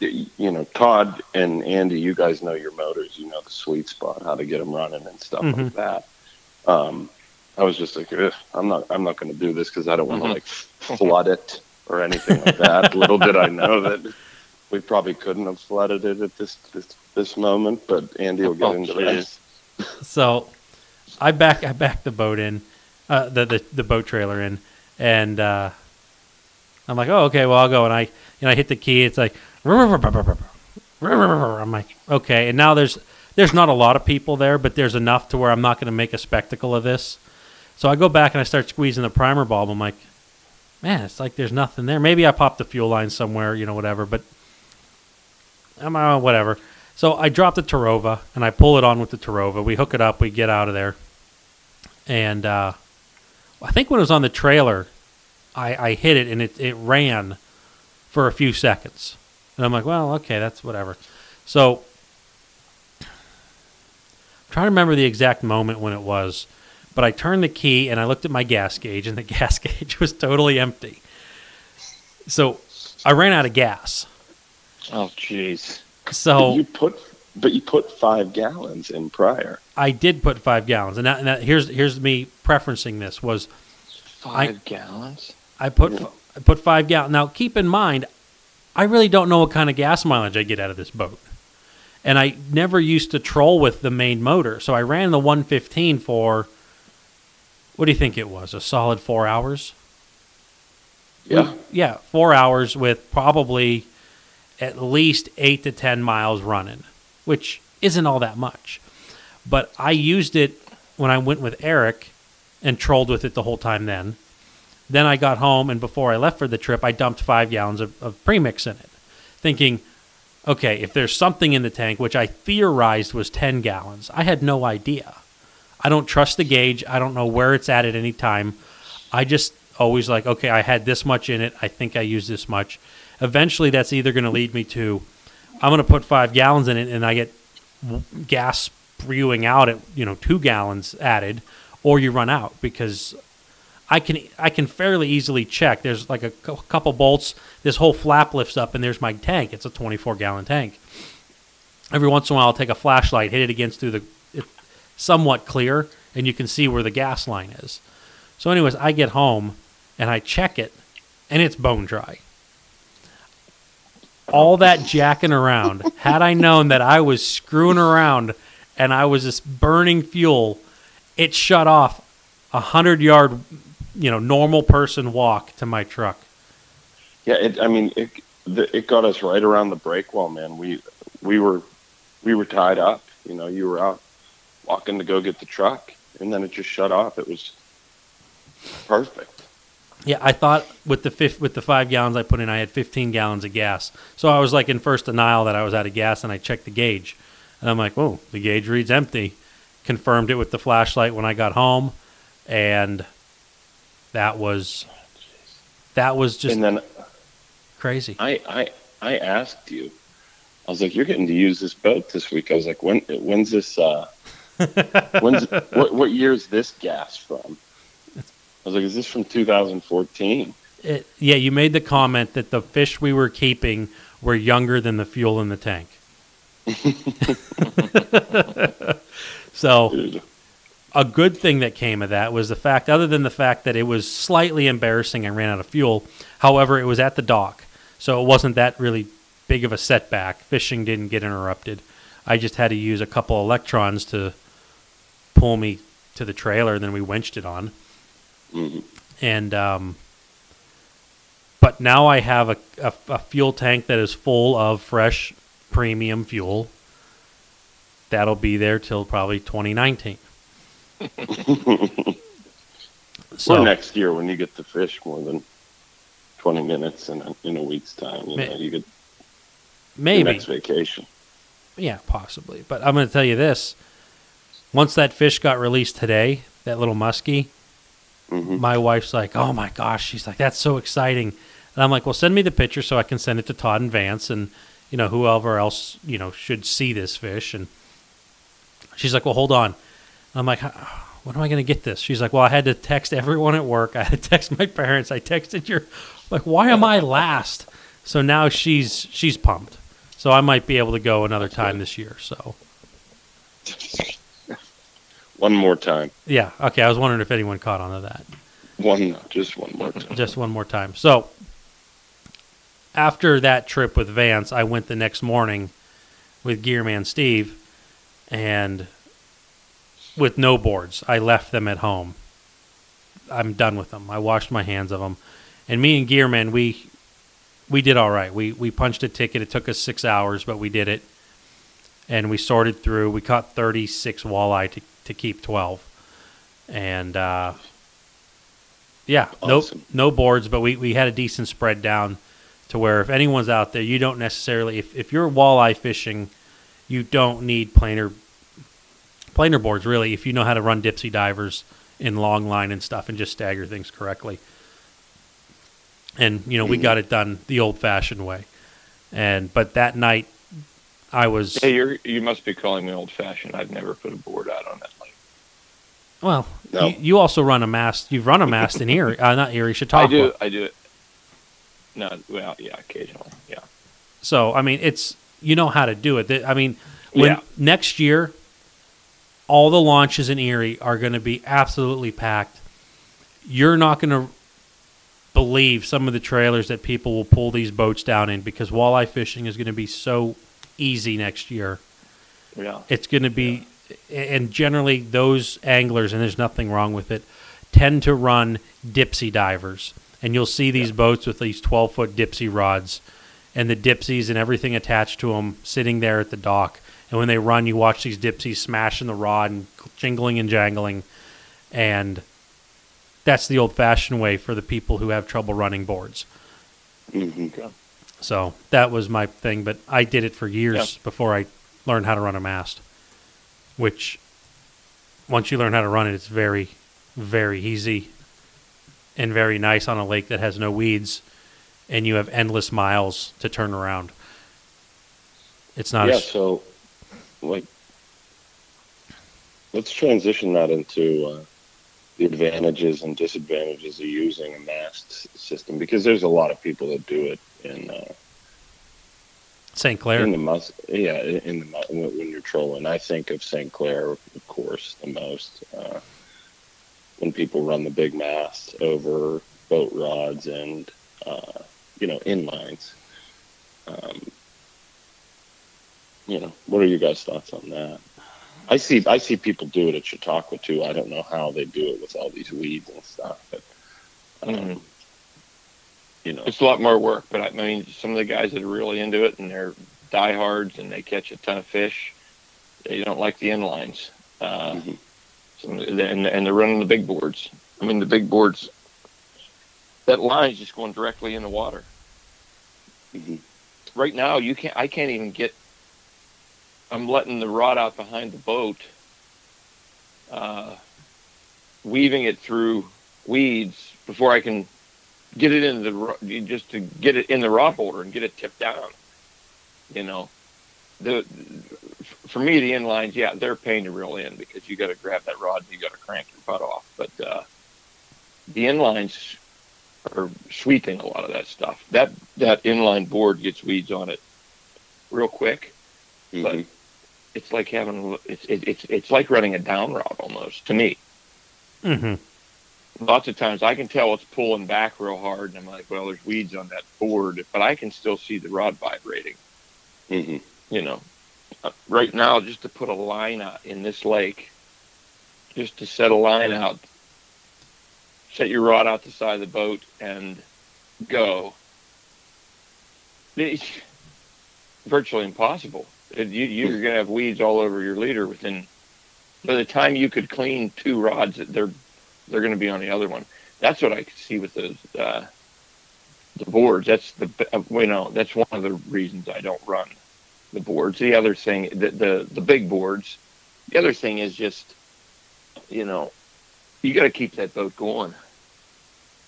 [SPEAKER 3] you know Todd and Andy, you guys know your motors, you know the sweet spot, how to get them running and stuff
[SPEAKER 1] Mhm.
[SPEAKER 3] like that. Um, I was just like, I'm not I'm not going to do this because I don't want to
[SPEAKER 2] Mhm.
[SPEAKER 3] like flood it or anything like that. Little did I know that we probably couldn't have flooded it at this this, this moment, but Andy will get
[SPEAKER 2] Oh,
[SPEAKER 3] into
[SPEAKER 2] jeez.
[SPEAKER 3] that.
[SPEAKER 1] so I back I back the boat in, uh, the, the the boat trailer in, and uh, I'm like, oh okay, well I'll go, and I you know I hit the key. It's like I'm like okay, and now there's there's not a lot of people there, but there's enough to where I'm not going to make a spectacle of this. So I go back and I start squeezing the primer bulb. I'm like, man, it's like there's nothing there. Maybe I popped the fuel line somewhere, you know, whatever. But I'm uh, whatever. So I drop the Terrova and I pull it on with the Terrova. We hook it up. We get out of there. And uh, I think when it was on the trailer, I, I hit it and it, it ran for a few seconds. And I'm like, well, okay, that's whatever. So I'm trying to remember the exact moment when it was, but I turned the key and I looked at my gas gauge and the gas gauge was totally empty. So I ran out of gas.
[SPEAKER 2] Oh, jeez.
[SPEAKER 1] So
[SPEAKER 3] But you put but you put five gallons in prior.
[SPEAKER 1] I did put five gallons, and, that, and that, here's here's me preferencing this was
[SPEAKER 2] Five gallons?
[SPEAKER 1] I put I put five gallons. Now keep in mind, I really don't know what kind of gas mileage I get out of this boat, and I never used to troll with the main motor, so I ran the 115 for what do you think it was? A solid four hours.
[SPEAKER 3] Yeah.
[SPEAKER 1] Yeah, four hours with probably at least eight to ten miles running, which isn't all that much. But I used it when I went with Eric and trolled with it the whole time then. Then I got home, and before I left for the trip, I dumped five gallons of, of premix in it, thinking, okay, if there's something in the tank, which I theorized was 10 gallons, I had no idea. I don't trust the gauge. I don't know where it's at at any time. I just always like, okay, I had this much in it. I think I used this much. Eventually, that's either going to lead me to, I'm going to put five gallons in it, and I get gas spewing out at you know two gallons added, or you run out because I can I can fairly easily check. There's like a couple bolts. This whole flap lifts up, and there's my tank. It's a 24 gallon tank. Every once in a while, I'll take a flashlight, hit it against through the, somewhat clear, and you can see where the gas line is. So, anyways, I get home and I check it, and it's bone dry. All that jacking around, had I known that I was screwing around and I was just burning fuel, it shut off a hundred yard, you know, normal person walk to my truck.
[SPEAKER 3] Yeah, it, I mean, it the, it got us right around the break wall, man. We we were we were tied up. You know, you were out walking to go get the truck, and then it just shut off. It was perfect.
[SPEAKER 1] Yeah, I thought with the fif- with the five gallons I put in, I had 15 gallons of gas. So I was like in first denial that I was out of gas, and I checked the gauge, and I'm like, "Whoa, the gauge reads empty." Confirmed it with the flashlight when I got home, and that was that was just
[SPEAKER 3] and then
[SPEAKER 1] crazy.
[SPEAKER 3] I I I asked you I was like, "You're getting to use this boat this week." I was like, "When? When's this? Uh, when's what? What year is this gas from?" I was like, "Is this from 2014?"
[SPEAKER 1] It, yeah, you made the comment that the fish we were keeping were younger than the fuel in the tank. so
[SPEAKER 3] Dude.
[SPEAKER 1] a good thing that came of that was the fact, other than the fact that it was slightly embarrassing and ran out of fuel. However, it was at the dock, so it wasn't that really big of a setback. Fishing didn't get interrupted. I just had to use a couple electrons to pull me to the trailer, and then we winched it on.
[SPEAKER 3] Mhm.
[SPEAKER 1] And um, but now I have a, a, a fuel tank that is full of fresh premium fuel. That'll be there till probably 2019. so
[SPEAKER 3] or next year when you get to fish more than 20 minutes in a, in a week's time, you
[SPEAKER 1] Ma-
[SPEAKER 3] know, you get your
[SPEAKER 1] maybe,
[SPEAKER 3] next vacation.
[SPEAKER 1] yeah, possibly. But I'm going to tell you this: once that fish got released today, that little muskie,
[SPEAKER 3] hmm
[SPEAKER 1] my wife's like, "Oh my gosh!" She's like, "That's so exciting," and I'm like, "Well, send me the picture so I can send it to Todd and Vance and you know whoever else you know should see this fish." And she's like, "Well, hold on." And I'm like, "When am I going to get this?" She's like, "Well, I had to text everyone at work. I had to text my parents. I texted your like, why am I last?" So now she's she's pumped. So I might be able to go another time this year. So
[SPEAKER 3] One more time.
[SPEAKER 1] yeah, okay. I was wondering if anyone caught on to that.
[SPEAKER 3] One, just one more time.
[SPEAKER 1] just one more time. So after that trip with Vance, I went the next morning with Gearman Steve and with no boards. I left them at home. I'm done with them. I washed my hands of them. And me and Gearman, we we did all right. We we punched a ticket. It took us 6 hours, but we did it. And we sorted through. We caught 36 walleye to to keep 12. And uh yeah,
[SPEAKER 3] Awesome.
[SPEAKER 1] no no boards, but we, we had a decent spread down to where if anyone's out there, you don't necessarily if, if you're walleye fishing, you don't need planer planer boards really if you know how to run dipsy divers in long line and stuff and just stagger things correctly. And you know, we got it done the old fashioned way. And but that night I was
[SPEAKER 2] Hey, you're you must be calling me old fashioned. I've never put a board out on lake.
[SPEAKER 1] Well,
[SPEAKER 3] No.
[SPEAKER 1] you, you also run a mast. You've run a mast in Erie, uh, not Erie, Chautauqua.
[SPEAKER 2] I do. I do it. No, well, yeah, occasionally, yeah.
[SPEAKER 1] So I mean, it's you know how to do it. I mean, when
[SPEAKER 2] Yeah.
[SPEAKER 1] next year, all the launches in Erie are going to be absolutely packed. You're not going to believe some of the trailers that people will pull these boats down in because walleye fishing is going to be so easy next year.
[SPEAKER 2] Yeah.
[SPEAKER 1] It's going to be, and generally those anglers, and there's nothing wrong with it, tend to run dipsy divers, and you'll see these boats with these 12 foot dipsy rods, and the dipsies and everything attached to them sitting there at the dock. And when they run, you watch these dipsies smashing the rod and jingling and jangling, and that's the old-fashioned way for the people who have trouble running boards.
[SPEAKER 3] hmm
[SPEAKER 1] So that was my thing, but I did it for years
[SPEAKER 2] Yeah.
[SPEAKER 1] before I learned how to run a mast. Which, once you learn how to run it, it's very, very easy and very nice on a lake that has no weeds, and you have endless miles to turn around. It's not
[SPEAKER 3] Yeah,
[SPEAKER 1] as
[SPEAKER 3] so, like, let's transition that into uh, the advantages and disadvantages of using a mast system because there's a lot of people that do it in uh,
[SPEAKER 1] St. Clair.
[SPEAKER 3] in the mus yeah in in the when when you're trolling. I think of St. Clair, of course, the most uh, when people run the big mast over boat rods and uh, you know inlines. Um, you know, what are your guys' thoughts on that? I see I see people do it at Chautauqua too. I don't know how they do it with all these weeds and stuff, but um,
[SPEAKER 2] Mhm.
[SPEAKER 3] You know,
[SPEAKER 2] It's a lot more work, but I mean, some of the guys that are really into it and they're diehards and they catch a ton of fish, they don't like the inlines. Uh,
[SPEAKER 3] Mhm.
[SPEAKER 2] some, and, and they're running the big boards. I mean, the big boards, that line's just going directly in the water.
[SPEAKER 3] Mhm.
[SPEAKER 2] Right now, you can't. I can't even get. I'm letting the rod out behind the boat, uh, weaving it through weeds before I can get it in the ro- just to get it in the rod holder and get it tipped down. You know, the for me the inlines, yeah, they're a pain to reel in because you got to grab that rod and you got to crank your butt off. But uh, the inlines are sweeping a lot of that stuff. That that inline board gets weeds on it real quick. But
[SPEAKER 3] Mhm.
[SPEAKER 2] it's like having it's it, it's it's like running a down rod almost to me.
[SPEAKER 1] Mm-hmm.
[SPEAKER 2] Lots of times I can tell it's pulling back real hard, and I'm like, well, there's weeds on that board, but I can still see the rod vibrating.
[SPEAKER 3] Mhm.
[SPEAKER 2] you know, uh, right now, just to put a line out in this lake, just to set a line out, set your rod out the side of the boat and go. It's virtually impossible. You, you're going to have weeds all over your leader within. By the time you could clean two rods, they're they're going to be on the other one. That's what I could see with those uh, the boards. That's the uh, you know that's one of the reasons I don't run the boards. The other thing, the, the the big boards. The other thing is just, you know, you got to keep that boat going.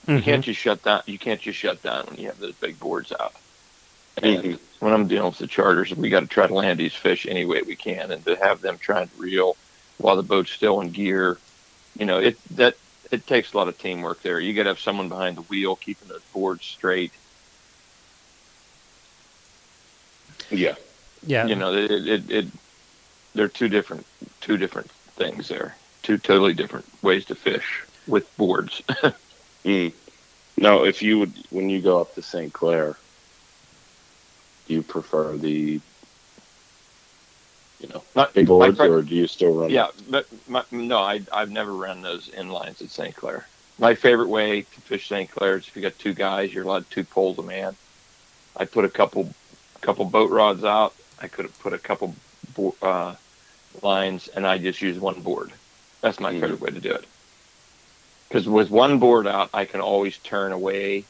[SPEAKER 1] Mm-hmm.
[SPEAKER 2] You can't just shut down. You can't just shut down when you have those big boards out. And
[SPEAKER 3] Mhm.
[SPEAKER 2] when I'm dealing with the charters, we got to try to land these fish any way we can, and to have them trying to reel while the boat's still in gear, you know, it that it takes a lot of teamwork there. You got to have someone behind the wheel keeping the boards straight.
[SPEAKER 3] Yeah.
[SPEAKER 1] Yeah.
[SPEAKER 2] you know it, it, it they're two different two different things there two totally different ways to fish with boards
[SPEAKER 3] Mm. Now, if you would, when you go up to St. Clair, do you prefer the, you know,
[SPEAKER 2] Not-
[SPEAKER 3] big boards,
[SPEAKER 2] pre-
[SPEAKER 3] or do you still run?
[SPEAKER 2] yeah but my, no I, i've never run those inlines at st clair. My favorite way to fish st clair is if you got two guys you're allowed two poles a man. I put a couple couple boat rods out. I could have put a couple bo- uh, lines and i just use one board. That's my
[SPEAKER 3] Mhm.
[SPEAKER 2] favorite way to do it. Because with one board out i can always turn away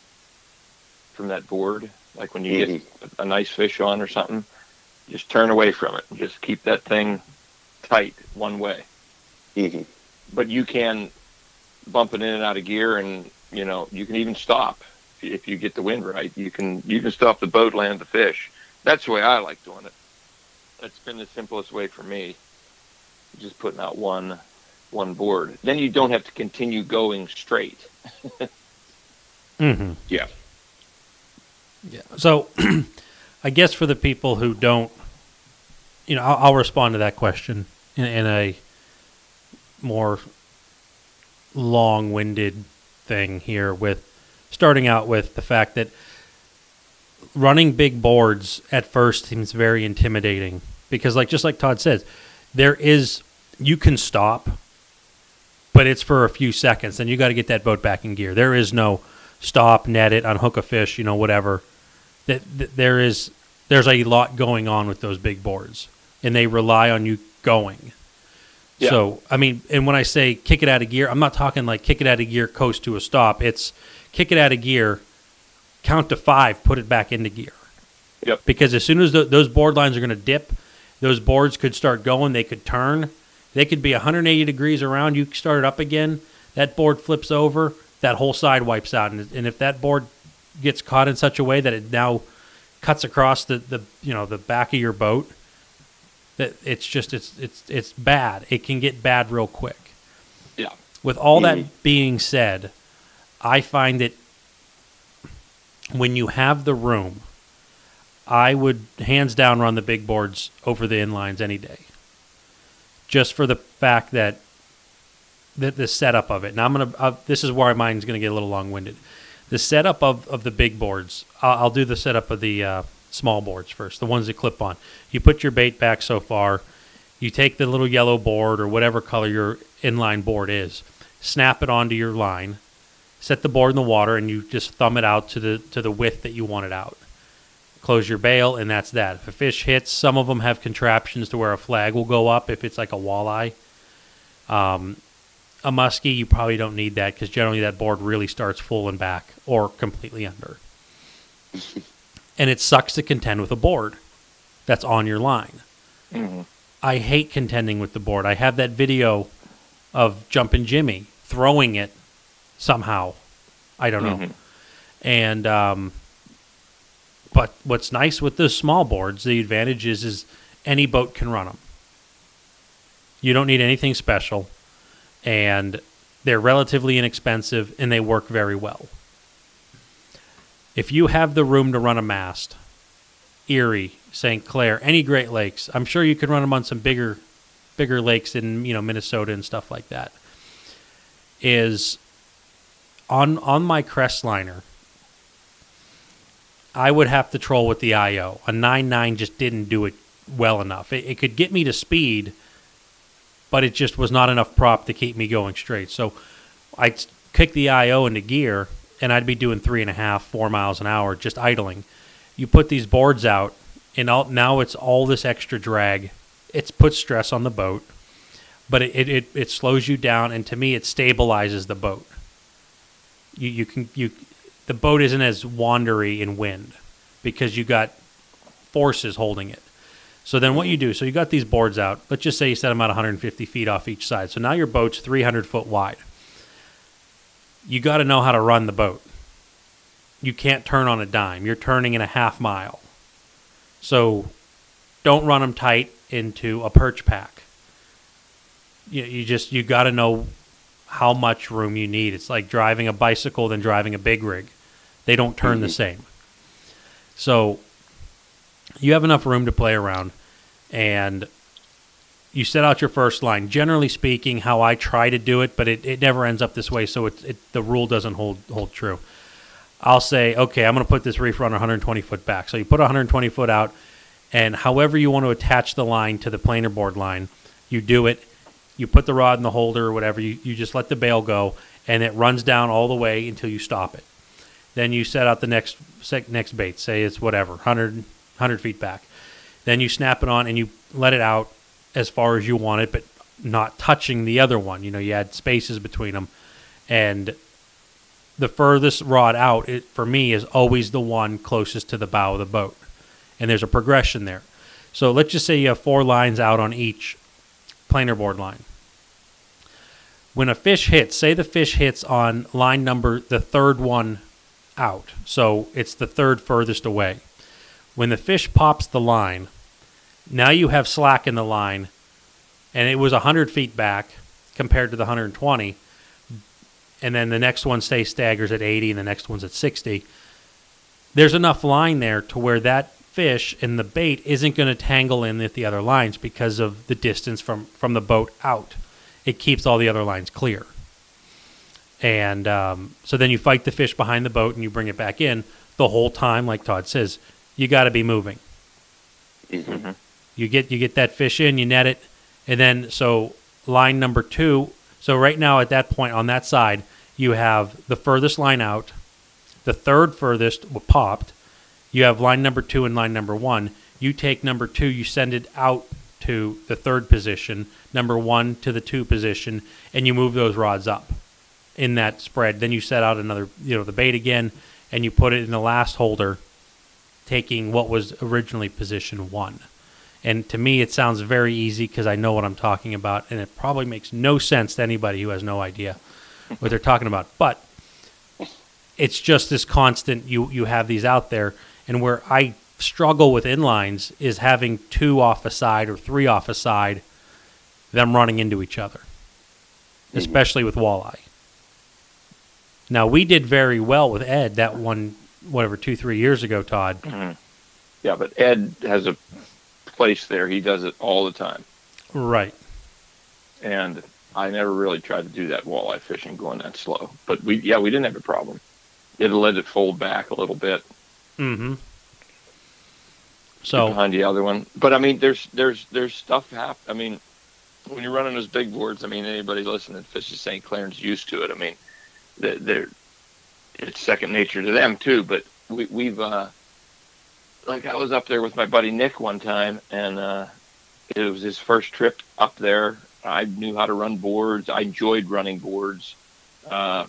[SPEAKER 2] from that board like when you get a nice fish on or something just turn away from it. And just keep that thing tight one way.
[SPEAKER 3] Hmm
[SPEAKER 2] but you can bump it in and out of gear and you know you can even stop if you get the wind right. You can you can stop the boat land the fish. That's the way i like doing it. That's been the simplest way for me. Just putting out one one board. Then you don't have to continue going straight.
[SPEAKER 1] Mm-hmm.
[SPEAKER 3] Yeah.
[SPEAKER 1] Yeah. So, I guess for the people who don't, you know, I'll, I'll respond to that question in, in a more long-winded thing here with starting out with the fact that running big boards at first seems very intimidating because like just like Todd says there is you can stop but it's for a few seconds then you got to get that boat back in gear. There is no stop net it unhook a fish you know whatever. That, that there is there's a lot going on with those big boards and they rely on you going
[SPEAKER 2] Yeah.
[SPEAKER 1] so i mean and when i say kick it out of gear i'm not talking like kick it out of gear coast to a stop it's kick it out of gear count to five put it back into gear
[SPEAKER 2] Yep.
[SPEAKER 1] because as soon as tho- those board lines are going to dip those boards could start going they could turn they could be 180 degrees around you start it up again that board flips over that whole side wipes out and, and if that board gets caught in such a way that it now cuts across the, the you know the back of your boat that it's just it's it's it's bad it can get bad real quick
[SPEAKER 2] yeah
[SPEAKER 1] with all
[SPEAKER 3] Mhm.
[SPEAKER 1] that being said i find that when you have the room i would hands down run the big boards over the inlines any day just for the fact that the, the setup of it. Now I'm gonna. Uh, this is where mine's gonna get a little long-winded. The setup of, of the big boards. I'll, I'll do the setup of the uh, small boards first. The ones that clip on. You put your bait back so far. You take the little yellow board or whatever color your inline board is. Snap it onto your line. Set the board in the water, and you just thumb it out to the to the width that you want it out. Close your bail, and that's that. If a fish hits, some of them have contraptions to where a flag will go up if it's like a walleye. Um, a muskie, you probably don't need that because generally that board really starts full and back or completely under. and it sucks to contend with a board that's on your line.
[SPEAKER 2] hmm
[SPEAKER 1] I hate contending with the board. I have that video of Jumpin' Jimmy throwing it somehow. I don't know.
[SPEAKER 2] Mhm.
[SPEAKER 1] And um, but what's nice with those small boards, the advantage is is any boat can run them. You don't need anything special, and they're relatively inexpensive and they work very well. If you have the room to run a mast, Erie, St. Clair, any Great Lakes, I'm sure you could run them on some bigger, bigger lakes in you know Minnesota and stuff like that. Is on on my Crestliner, I would have to troll with the IO. A 9.9 just didn't do it well enough. It, it could get me to speed, but it just was not enough prop to keep me going straight. So I'd kick the IO into gear, and I'd be doing three and a half, four miles an hour just idling. You put these boards out, and all, now it's all this extra drag. It's put stress on the boat, but it, it, it, slows you down, and to me, it stabilizes the boat. You, you can you the boat isn't as wandery in wind because you got forces holding it. So then what you do, so you got these boards out. Let's just say you set them out 150 feet off each side. So now your boat's 300 foot wide. You got to know how to run the boat. You can't turn on a dime. You're turning in a half mile. So don't run them tight into a perch pack. You, you just you got to know how much room you need. It's like driving a bicycle than driving a big rig. They don't turn the mm-hmm. same. So you have enough room to play around and you set out your first line. Generally speaking, how I try to do it, but it, it never ends up this way, so it, it the rule doesn't hold hold true. I'll say, okay, I'm going to put this reef on 120 foot back. So you put 120 foot out, and however you want to attach the line to the planer board line, you do it. You put the rod in the holder or whatever. You, you just let the bail go, and it runs down all the way until you stop it. Then you set out the next next bait. Say it's whatever 100 100 feet back. Then you snap it on and you let it out as far as you want it, but not touching the other one. You know, you add spaces between them, and the furthest rod out it, for me is always the one closest to the bow of the boat, and there's a progression there. So let's just say you have four lines out on each planer board line. When a fish hits, say the fish hits on line number the third one out. So it's the third furthest away. When the fish pops the line, now you have slack in the line, and it was 100 feet back compared to the 120. And then the next one, say, staggers at 80, and the next one's at 60. There's enough line there to where that fish and the bait isn't going to tangle in the other lines because of the distance from, from the boat out. It keeps all the other lines clear. And um, so then you fight the fish behind the boat and you bring it back in. The whole time, like Todd says, you got to be moving.
[SPEAKER 2] Mm-hmm.
[SPEAKER 1] You get you get that fish in, you net it, and then so line number two. So right now at that point on that side, you have the furthest line out, the third furthest popped. You have line number two and line number one. You take number two, you send it out to the third position, number one to the two position, and you move those rods up in that spread. Then you set out another, you know, the bait again, and you put it in the last holder, taking what was originally position one. And to me, it sounds very easy because I know what I'm talking about, and it probably makes no sense to anybody who has no idea what they're talking about. But it's just this constant. You you have these out there, and where I struggle with inlines is having two off a side or three off a side, them running into each other, mm-hmm. especially with walleye. Now we did very well with Ed that one, whatever two three years ago, Todd.
[SPEAKER 2] Yeah, but Ed has a place there. He does it all the time,
[SPEAKER 1] Right.
[SPEAKER 2] and I never really tried to do that walleye fishing going that slow. But we, yeah, we didn't have a problem. It let it fold back a little bit
[SPEAKER 1] Mm-hmm. So
[SPEAKER 2] behind the other one. But I mean, there's there's there's stuff hap- I mean, when you're running those big boards, I mean, anybody listening to Fish of St. Clair's used to it. I mean, they're it's second nature to them too. But we, we've uh, like I was up there with my buddy Nick one time, and uh, it was his first trip up there. I knew how to run boards. I enjoyed running boards. Uh,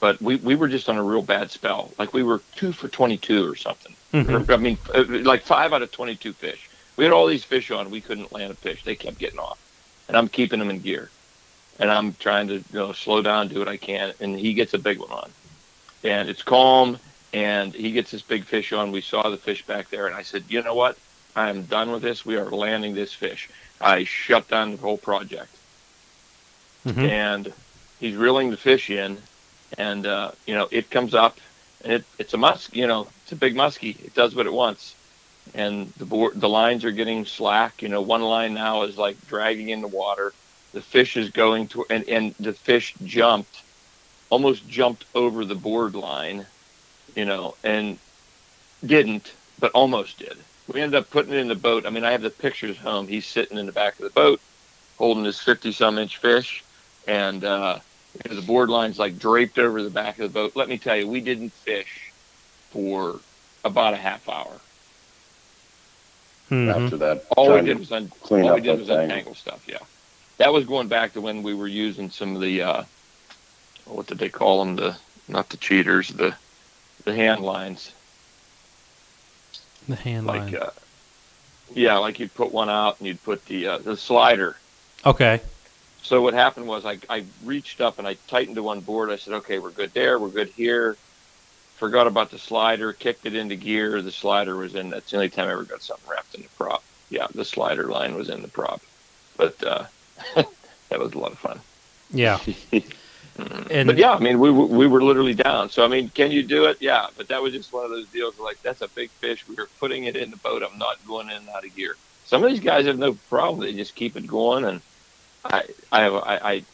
[SPEAKER 2] but we, we were just on a real bad spell. Like we were two for 22 or something.
[SPEAKER 1] Mhm.
[SPEAKER 2] I mean, uh, like five out of 22 fish. We had all these fish on. We couldn't land a fish. They kept getting off. And I'm keeping them in gear. And I'm trying to you know slow down, do what I can. And he gets a big one on. And it's calm. And he gets this big fish on. We saw the fish back there. And I said, you know what? I am done with this. We are landing this fish. I shut down the whole project.
[SPEAKER 1] Mhm.
[SPEAKER 2] And he's reeling the fish in, and uh, you know it comes up, and it, it's a musk. You know, it's a big muskie. It does what it wants, and the board, the lines are getting slack. You know, one line now is like dragging in the water. The fish is going to, and and the fish jumped, almost jumped over the board line, you know, and didn't, but almost did. We ended up putting it in the boat. I mean, I have the pictures home. He's sitting in the back of the boat, holding his fifty-some inch fish, and uh, you know, the board line's like draped over the back of the boat. Let me tell you, we didn't fish for about a half hour.
[SPEAKER 1] Mhm.
[SPEAKER 3] After that,
[SPEAKER 2] All we did was un-
[SPEAKER 3] clean
[SPEAKER 2] all we did
[SPEAKER 3] that
[SPEAKER 2] was
[SPEAKER 3] thing.
[SPEAKER 2] untangle stuff. Yeah, that was going back to when we were using some of the uh, what did they call them? The not the cheaters, the the hand lines.
[SPEAKER 1] The hand
[SPEAKER 2] Like
[SPEAKER 1] line.
[SPEAKER 2] uh, yeah, like you'd put one out and you'd put the uh, the slider.
[SPEAKER 1] okay.
[SPEAKER 2] So what happened was I I reached up and I tightened to one board. I said, okay, we're good there. We're good here. Forgot about the slider. Kicked it into gear. The slider was in. That's the only time I ever got something wrapped in the prop. Yeah, the slider line was in the prop. But uh, that was a lot of fun.
[SPEAKER 1] Yeah. And
[SPEAKER 2] but yeah, I mean, we were- we were literally down. So I mean, can you do it? Yeah, but that was just one of those deals. Where, like that's a big fish. We were putting it in the boat. I'm not going in and out of gear. Some of these guys have no problem. They just keep it going, and I I have I I,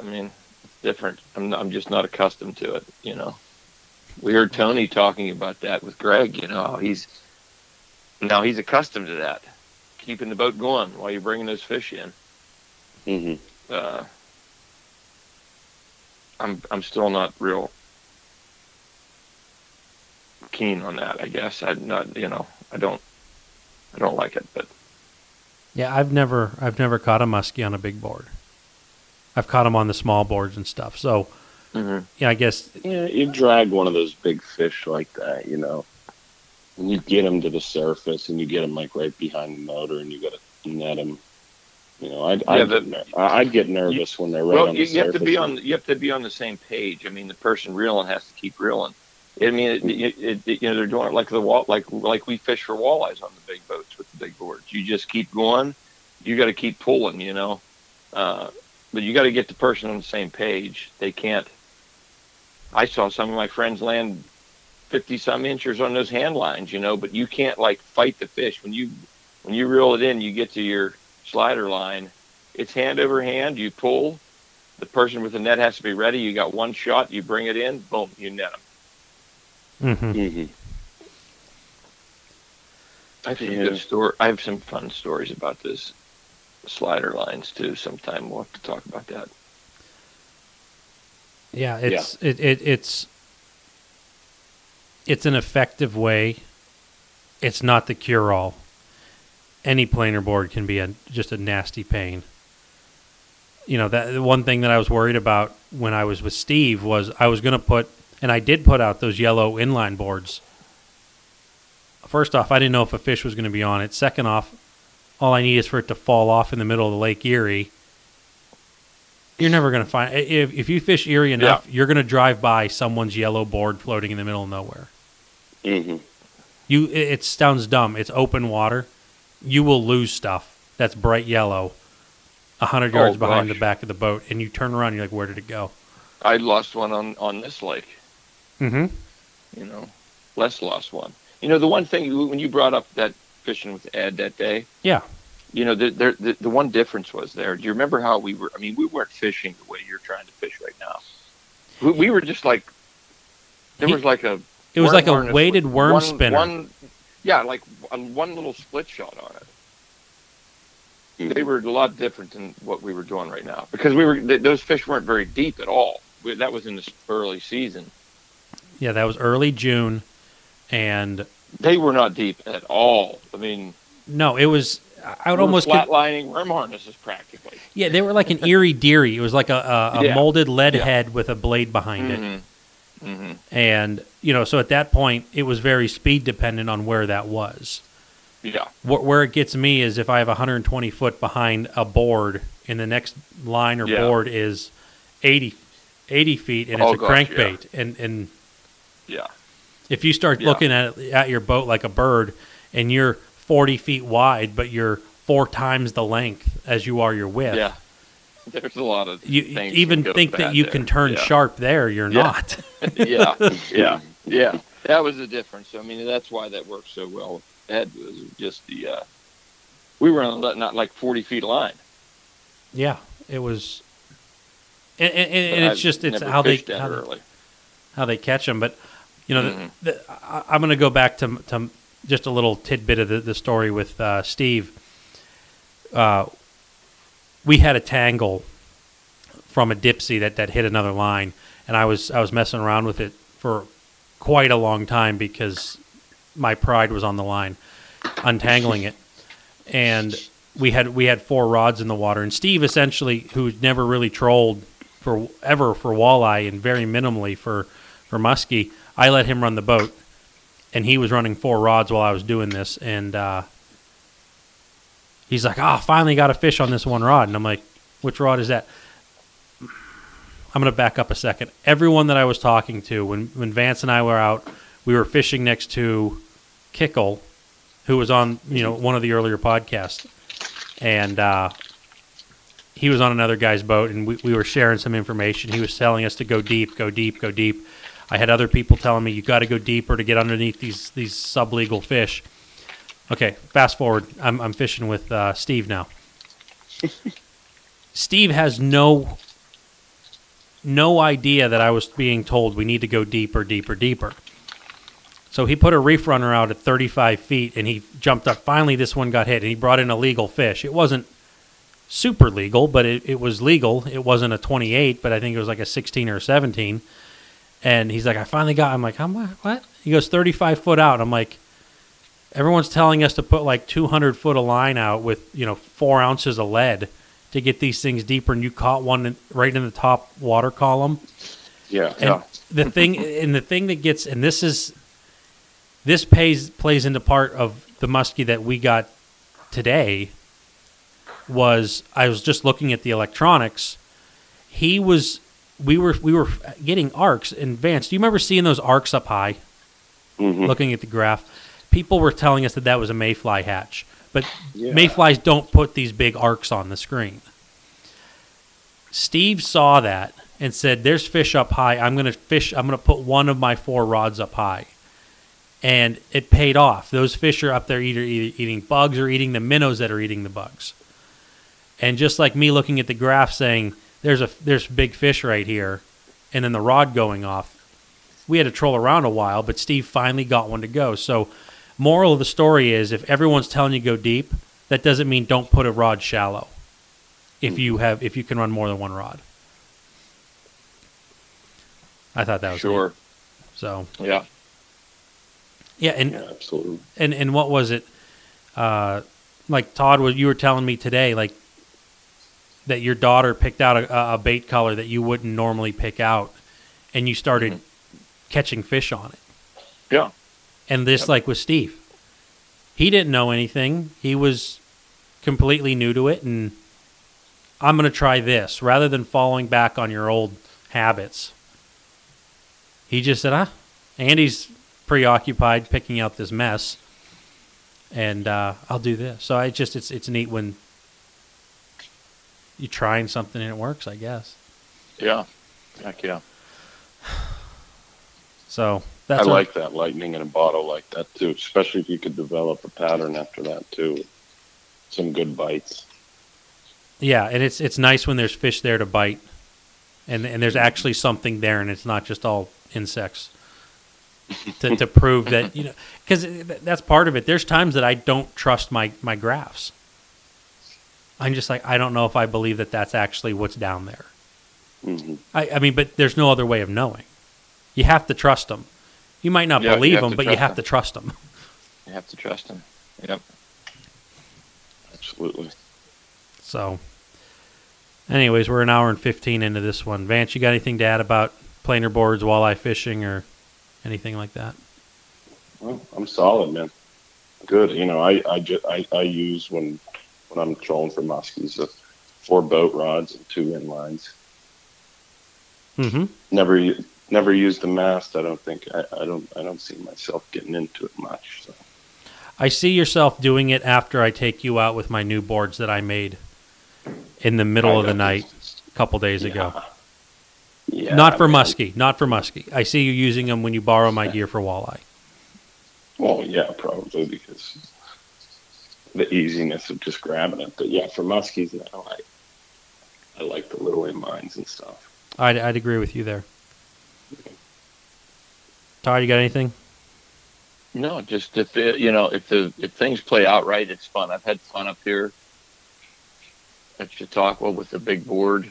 [SPEAKER 2] I mean, it's different. I'm not, I'm just not accustomed to it. You know, we heard Tony talking about that with Greg. You know, he's now he's accustomed to that, keeping the boat going while you're bringing those fish in.
[SPEAKER 3] hmm
[SPEAKER 2] uh, I'm I'm still not real keen on that. I guess I'm not. You know, I don't I don't like it. But
[SPEAKER 1] yeah, I've never I've never caught a muskie on a big board. I've caught them on the small boards and stuff. So mm-hmm. yeah, I guess
[SPEAKER 3] Yeah, you drag one of those big fish like that, you know, and you get them to the surface, and you get them like right behind the motor, and you got to net them. You know, I'd, I'd,
[SPEAKER 2] Yeah,
[SPEAKER 3] get, I'd get nervous when they're right
[SPEAKER 2] well,
[SPEAKER 3] on
[SPEAKER 2] you,
[SPEAKER 3] the
[SPEAKER 2] you have to be on you have to be on the same page. I mean, the person reeling has to keep reeling. I mean, it, it, it, you know, they're doing it like the wall, like like we fish for walleyes on the big boats with the big boards. You just keep going. You got to keep pulling. You know, uh, but you got to get the person on the same page. They can't. I saw some of my friends land fifty some inches on those hand lines. You know, but you can't like fight the fish when you when you reel it in. You get to your slider line. It's hand over hand. You pull. The person with the net has to be ready. You got one shot. You bring it in. Boom. You net them.
[SPEAKER 1] hmm
[SPEAKER 3] hmm
[SPEAKER 2] I have some
[SPEAKER 3] Yeah.
[SPEAKER 2] good story. I have some fun stories about this slider lines too. Sometime we'll have to talk about that.
[SPEAKER 1] Yeah, it's It, it it's it's an effective way. It's not the cure all. Any planer board can be a just a nasty pain. You know that the one thing that I was worried about when I was with Steve was I was going to put and I did put out those yellow inline boards. First off, I didn't know if a fish was going to be on it. Second off, all I need is for it to fall off in the middle of the Lake Erie. You're never going to find if if you fish Erie enough, you're going to drive by someone's yellow board floating in the middle of nowhere.
[SPEAKER 3] hmm
[SPEAKER 1] You it, it sounds dumb. It's open water. You will lose stuff that's bright yellow, a hundred
[SPEAKER 2] Oh,
[SPEAKER 1] yards behind
[SPEAKER 2] gosh.
[SPEAKER 1] the back of the boat, and you turn around. and You're like, where did it go?
[SPEAKER 2] I lost one on on this lake.
[SPEAKER 1] Mm-hmm.
[SPEAKER 2] You know, Les lost one. You know, the one thing when you brought up that fishing with Ed that day.
[SPEAKER 1] Yeah.
[SPEAKER 2] You know, the, the the the one difference was there. Do you remember how we were? I mean, we weren't fishing the way you're trying to fish right now. We, we were just like there
[SPEAKER 1] He-
[SPEAKER 2] was like a
[SPEAKER 1] It was like a weighted worm
[SPEAKER 2] one-
[SPEAKER 1] spinner.
[SPEAKER 2] One, yeah, like one little split shot on it. Hmm. They were a lot different than what we were doing right now because we were th- those fish weren't very deep at all. We, that was in the early season.
[SPEAKER 1] Yeah, that was early June, and
[SPEAKER 2] They were not deep at all. I mean,
[SPEAKER 1] no, it was. I would
[SPEAKER 2] we were
[SPEAKER 1] almost con-
[SPEAKER 2] flatlining worm harnesses practically.
[SPEAKER 1] yeah. They were like an Erie Dearie. It was like a, a, a
[SPEAKER 2] Yeah.
[SPEAKER 1] molded lead
[SPEAKER 2] Yeah.
[SPEAKER 1] head with a blade behind it. Mm-hmm.
[SPEAKER 2] Hmm hmm
[SPEAKER 1] And you know, so at that point, it was very speed dependent on where that was.
[SPEAKER 2] Yeah,
[SPEAKER 1] Wh- Where it gets me is if I have 120 foot behind a board, and the next line or
[SPEAKER 2] Yeah.
[SPEAKER 1] board is 80, 80 feet, and it's
[SPEAKER 2] Oh,
[SPEAKER 1] a
[SPEAKER 2] gosh,
[SPEAKER 1] crankbait, and and
[SPEAKER 2] yeah,
[SPEAKER 1] if you start
[SPEAKER 2] Yeah.
[SPEAKER 1] looking at it, at your boat like a bird, and you're 40 feet wide, but you're four times the length as you are your width.
[SPEAKER 2] Yeah. There's a lot of
[SPEAKER 1] You
[SPEAKER 2] things
[SPEAKER 1] even
[SPEAKER 2] can
[SPEAKER 1] think that you
[SPEAKER 2] there.
[SPEAKER 1] can turn
[SPEAKER 2] Yeah.
[SPEAKER 1] sharp there. You're
[SPEAKER 2] Yeah.
[SPEAKER 1] not.
[SPEAKER 2] yeah, yeah, yeah. That was the difference. I mean, that's why that worked so well. Ed was just the. Uh, we were on not like forty feet line.
[SPEAKER 1] yeah, it was. And, and, and it's
[SPEAKER 2] I've
[SPEAKER 1] just it's how they how, they how they catch them. But you know,
[SPEAKER 2] Mhm.
[SPEAKER 1] the, the, I, I'm going to go back to to just a little tidbit of the, the story with uh, Steve. Uh, we had a tangle from a dipsy that, that hit another line, and I was I was messing around with it for quite a long time because my pride was on the line, untangling it, and we had we had four rods in the water, and Steve essentially, who'd never really trolled for ever for walleye and very minimally for for muskie, I let him run the boat, and he was running four rods while I was doing this, and uh, he's like, "Ah, finally got a fish on this one rod," and I'm like, "Which rod is that?" I'm gonna back up a second. Everyone that I was talking to when when Vance and I were out, we were fishing next to Kickle, who was on you know one of the earlier podcasts, and uh, he was on another guy's boat, and we, we were sharing some information. He was telling us to go deep, go deep, go deep. I had other people telling me you got to go deeper to get underneath these these sublegal fish. Okay, fast forward. I'm I'm fishing with uh, Steve now. Steve has no no idea that I was being told we need to go deeper, deeper, deeper. So he put a reef runner out at 35 feet, and he jumped up. Finally, this one got hit, and he brought in a legal fish. It wasn't super legal, but it, it was legal. It wasn't a 28, but I think it was like a 16 or a 17. And he's like, I finally got. I'm like, how much? What? He goes 35 foot out. I'm like, everyone's telling us to put like 200 foot of line out with you know four ounces of lead to get these things deeper, and you caught one in, right in the top water column.
[SPEAKER 3] Yeah,
[SPEAKER 1] And
[SPEAKER 3] yeah.
[SPEAKER 1] the thing, and the thing that gets, and this is, this pays plays into part of the muskie that we got today. Was I was just looking at the electronics. He was, we were, we were getting arcs. And Vance, do you remember seeing those arcs up high?
[SPEAKER 3] Mhm.
[SPEAKER 1] Looking at the graph, people were telling us that that was a mayfly hatch, but
[SPEAKER 3] Yeah.
[SPEAKER 1] mayflies don't put these big arcs on the screen. Steve saw that and said, "There's fish up high. I'm going to fish. I'm going to put one of my four rods up high." And it paid off. Those fish are up there either eat- eating bugs or eating the minnows that are eating the bugs. And just like me looking at the graph saying, "There's a there's big fish right here," and then the rod going off, we had to troll around a while, but Steve finally got one to go. So, moral of the story is, if everyone's telling you go deep, that doesn't mean don't put a rod shallow. If you have, if you can run more than one rod, I thought that was neat.
[SPEAKER 2] Sure.
[SPEAKER 1] So
[SPEAKER 2] Yeah.
[SPEAKER 1] yeah, and
[SPEAKER 3] Yeah, absolutely.
[SPEAKER 1] and and what was it? Uh, like Todd, was you were telling me today, like that your daughter picked out a, a bait color that you wouldn't normally pick out, and you started catching fish on it.
[SPEAKER 2] Yeah.
[SPEAKER 1] And this,
[SPEAKER 2] Yep.
[SPEAKER 1] like with Steve, he didn't know anything. He was completely new to it, and I'm going to try this rather than falling back on your old habits. He just said, "Ah, Andy's preoccupied picking out this mess, and uh, I'll do this." So I just it's it's neat when you're trying something and it works. I guess.
[SPEAKER 2] Yeah. Heck yeah.
[SPEAKER 1] So that's
[SPEAKER 3] I like that lightning in a bottle like that too, especially if you could develop a pattern after that too. Some good bites.
[SPEAKER 1] Yeah, and it's it's nice when there's fish there to bite, and and there's actually something there, and it's not just all insects. to, to prove that you know, because that's part of it. There's times that I don't trust my my graphs. I'm just like I don't know if I believe that that's actually what's down there.
[SPEAKER 3] hmm
[SPEAKER 1] I, I mean, but there's no other way of knowing. You have to trust them. You might not
[SPEAKER 2] Yeah,
[SPEAKER 1] believe them, but you have
[SPEAKER 2] them.
[SPEAKER 1] to trust them.
[SPEAKER 2] You have to trust them. Yep.
[SPEAKER 3] Absolutely.
[SPEAKER 1] So, anyways, we're an hour and 15 into this one. Vance, you got anything to add about planer boards, walleye fishing, or anything like that?
[SPEAKER 3] Well, I'm solid, man. Good. You know, I I, ju- I I use when when I'm trolling for muskies, uh, four boat rods and two inlines.
[SPEAKER 1] Mm-hmm.
[SPEAKER 3] Never u- never used the mast. I don't think I, I don't I don't see myself getting into it much. So
[SPEAKER 1] I see yourself doing it after I take you out with my new boards that I made in the middle
[SPEAKER 3] I
[SPEAKER 1] of the night a couple days ago.
[SPEAKER 3] Yeah,
[SPEAKER 1] not for
[SPEAKER 3] man.
[SPEAKER 1] muskie, not for muskie. I see you using them when you borrow my gear for walleye.
[SPEAKER 3] Well, yeah, probably because the easiness of just grabbing it. But yeah, for muskies now, I I like the little in mines and stuff.
[SPEAKER 1] I'd, I'd agree with you there. Todd, you got anything?
[SPEAKER 2] No, just if it, you know if the if things play out right, it's fun. I've had fun up here at Chautauqua with the big board,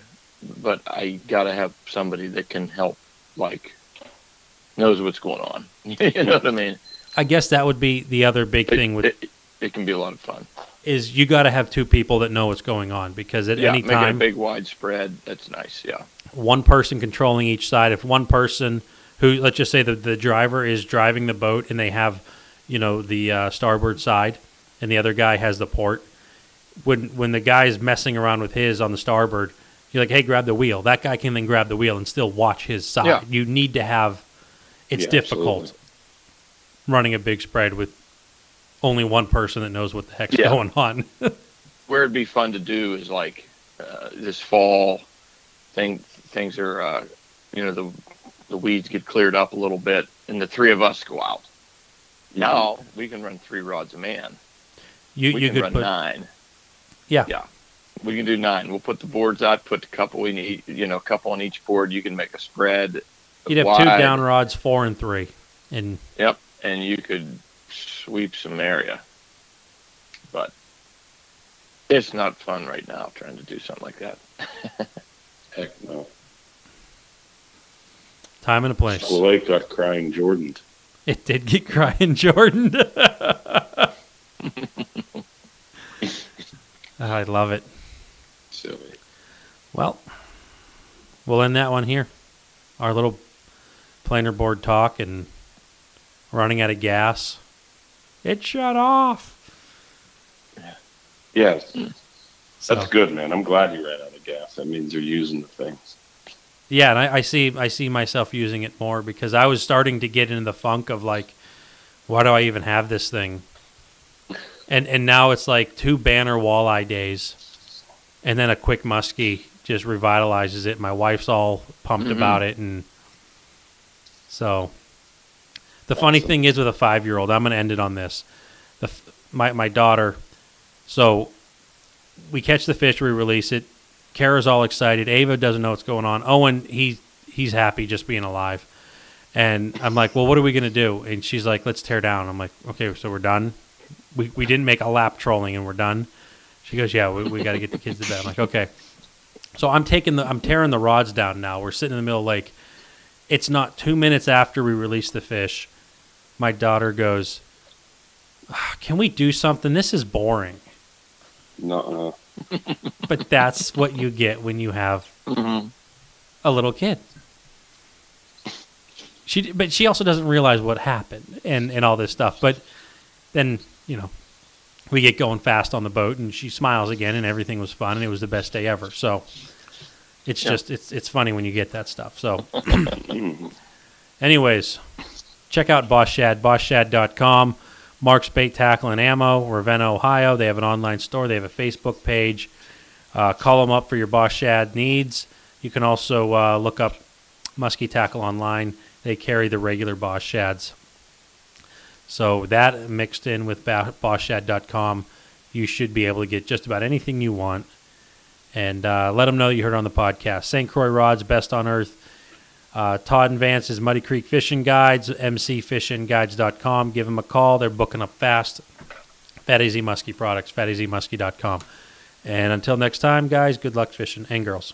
[SPEAKER 2] but I got to have somebody that can help, like knows what's going on. you know what I mean?
[SPEAKER 1] I guess that would be the other big
[SPEAKER 2] It,
[SPEAKER 1] thing with
[SPEAKER 2] it, it can be a lot of fun.
[SPEAKER 1] is you got to have two people that know what's going on because at
[SPEAKER 2] yeah,
[SPEAKER 1] any
[SPEAKER 2] making a
[SPEAKER 1] time
[SPEAKER 2] big widespread. That's nice. Yeah.
[SPEAKER 1] one person controlling each side. If one person who let's just say the the driver is driving the boat and they have you know the uh, starboard side and the other guy has the port. When when the guy is messing around with his on the starboard, you're like, hey, grab the wheel. That guy can then grab the wheel and still watch his side.
[SPEAKER 2] Yeah.
[SPEAKER 1] You need to have. It's
[SPEAKER 3] Yeah,
[SPEAKER 1] difficult
[SPEAKER 3] absolutely.
[SPEAKER 1] running a big spread with only one person that knows what the heck's
[SPEAKER 2] Yeah.
[SPEAKER 1] going on.
[SPEAKER 2] Where it'd be fun to do is like uh, this fall. Thing things are, uh, you know, the the weeds get cleared up a little bit, and the three of us go out. Now we can run three rods a man.
[SPEAKER 1] you
[SPEAKER 2] we
[SPEAKER 1] you
[SPEAKER 2] can
[SPEAKER 1] could
[SPEAKER 2] run
[SPEAKER 1] put
[SPEAKER 2] nine.
[SPEAKER 1] Yeah.
[SPEAKER 2] Yeah. We can do nine. We'll put the boards out, put a couple in each, you know, a couple on each board. You can make a spread.
[SPEAKER 1] you'd have two down rods, four and three, and
[SPEAKER 2] Yep. And you could sweep some area. But it's not fun right now trying to do something like that.
[SPEAKER 3] Heck no.
[SPEAKER 1] Time and a place.
[SPEAKER 3] The lake got crying Jordan.
[SPEAKER 1] It did get crying, Jordan. I love it.
[SPEAKER 3] Silly.
[SPEAKER 1] Well, we'll end that one here. Our little planer board talk and running out of gas. It shut off.
[SPEAKER 3] Yes, hmm.
[SPEAKER 1] So,
[SPEAKER 3] that's good, man. I'm glad you ran out of gas. That means you're using the things.
[SPEAKER 1] Yeah, and I, I see I see myself using it more because I was starting to get into the funk of like, why do I even have this thing? And and now it's like two banner walleye days, and then a quick muskie just revitalizes it. My wife's all pumped
[SPEAKER 2] Mhm.
[SPEAKER 1] about it, and so the funny
[SPEAKER 3] Awesome.
[SPEAKER 1] thing is with a five year old, I'm going to end it on this. The my my daughter, so we catch the fish, we release it. Kara's all excited. Ava doesn't know what's going on. Owen, he he's happy just being alive. And I'm like, well, what are we gonna do? And she's like, let's tear down. I'm like, okay, so we're done. We we didn't make a lap trolling and we're done. She goes, yeah, we, we got to get the kids to bed. I'm like, okay. So I'm taking the I'm tearing the rods down now. We're sitting in the middle of the lake. It's not two minutes after we release the fish. My daughter goes, "Ah, can we do something? This is boring.
[SPEAKER 3] No,
[SPEAKER 1] But that's what you get when you have
[SPEAKER 2] Mm-hmm.
[SPEAKER 1] a little kid. She, but she also doesn't realize what happened and, and all this stuff. But then, you know, we get going fast on the boat, and she smiles again, and everything was fun, and it was the best day ever. So it's
[SPEAKER 2] Yeah.
[SPEAKER 1] just it's it's funny when you get that stuff. So, anyways, check out Boss Shad, BossShad.com. Mark's Bait Tackle and Ammo, Ravenna, Ohio. They have an online store. They have a Facebook page. Uh, call them up for your Boss Shad needs. You can also uh, look up Muskie Tackle online. They carry the regular Boss Shads. So that mixed in with BossShad.com, you should be able to get just about anything you want. And uh, let them know you heard on the podcast. St. Croix Rods, best on earth. Uh, Todd and Vance's Muddy Creek Fishing Guides, mcfishingguides.com. Give them a call. They're booking up fast. FattyZ Muskie products, FattyZmuskie.com. And until next time, guys, good luck fishing and girls.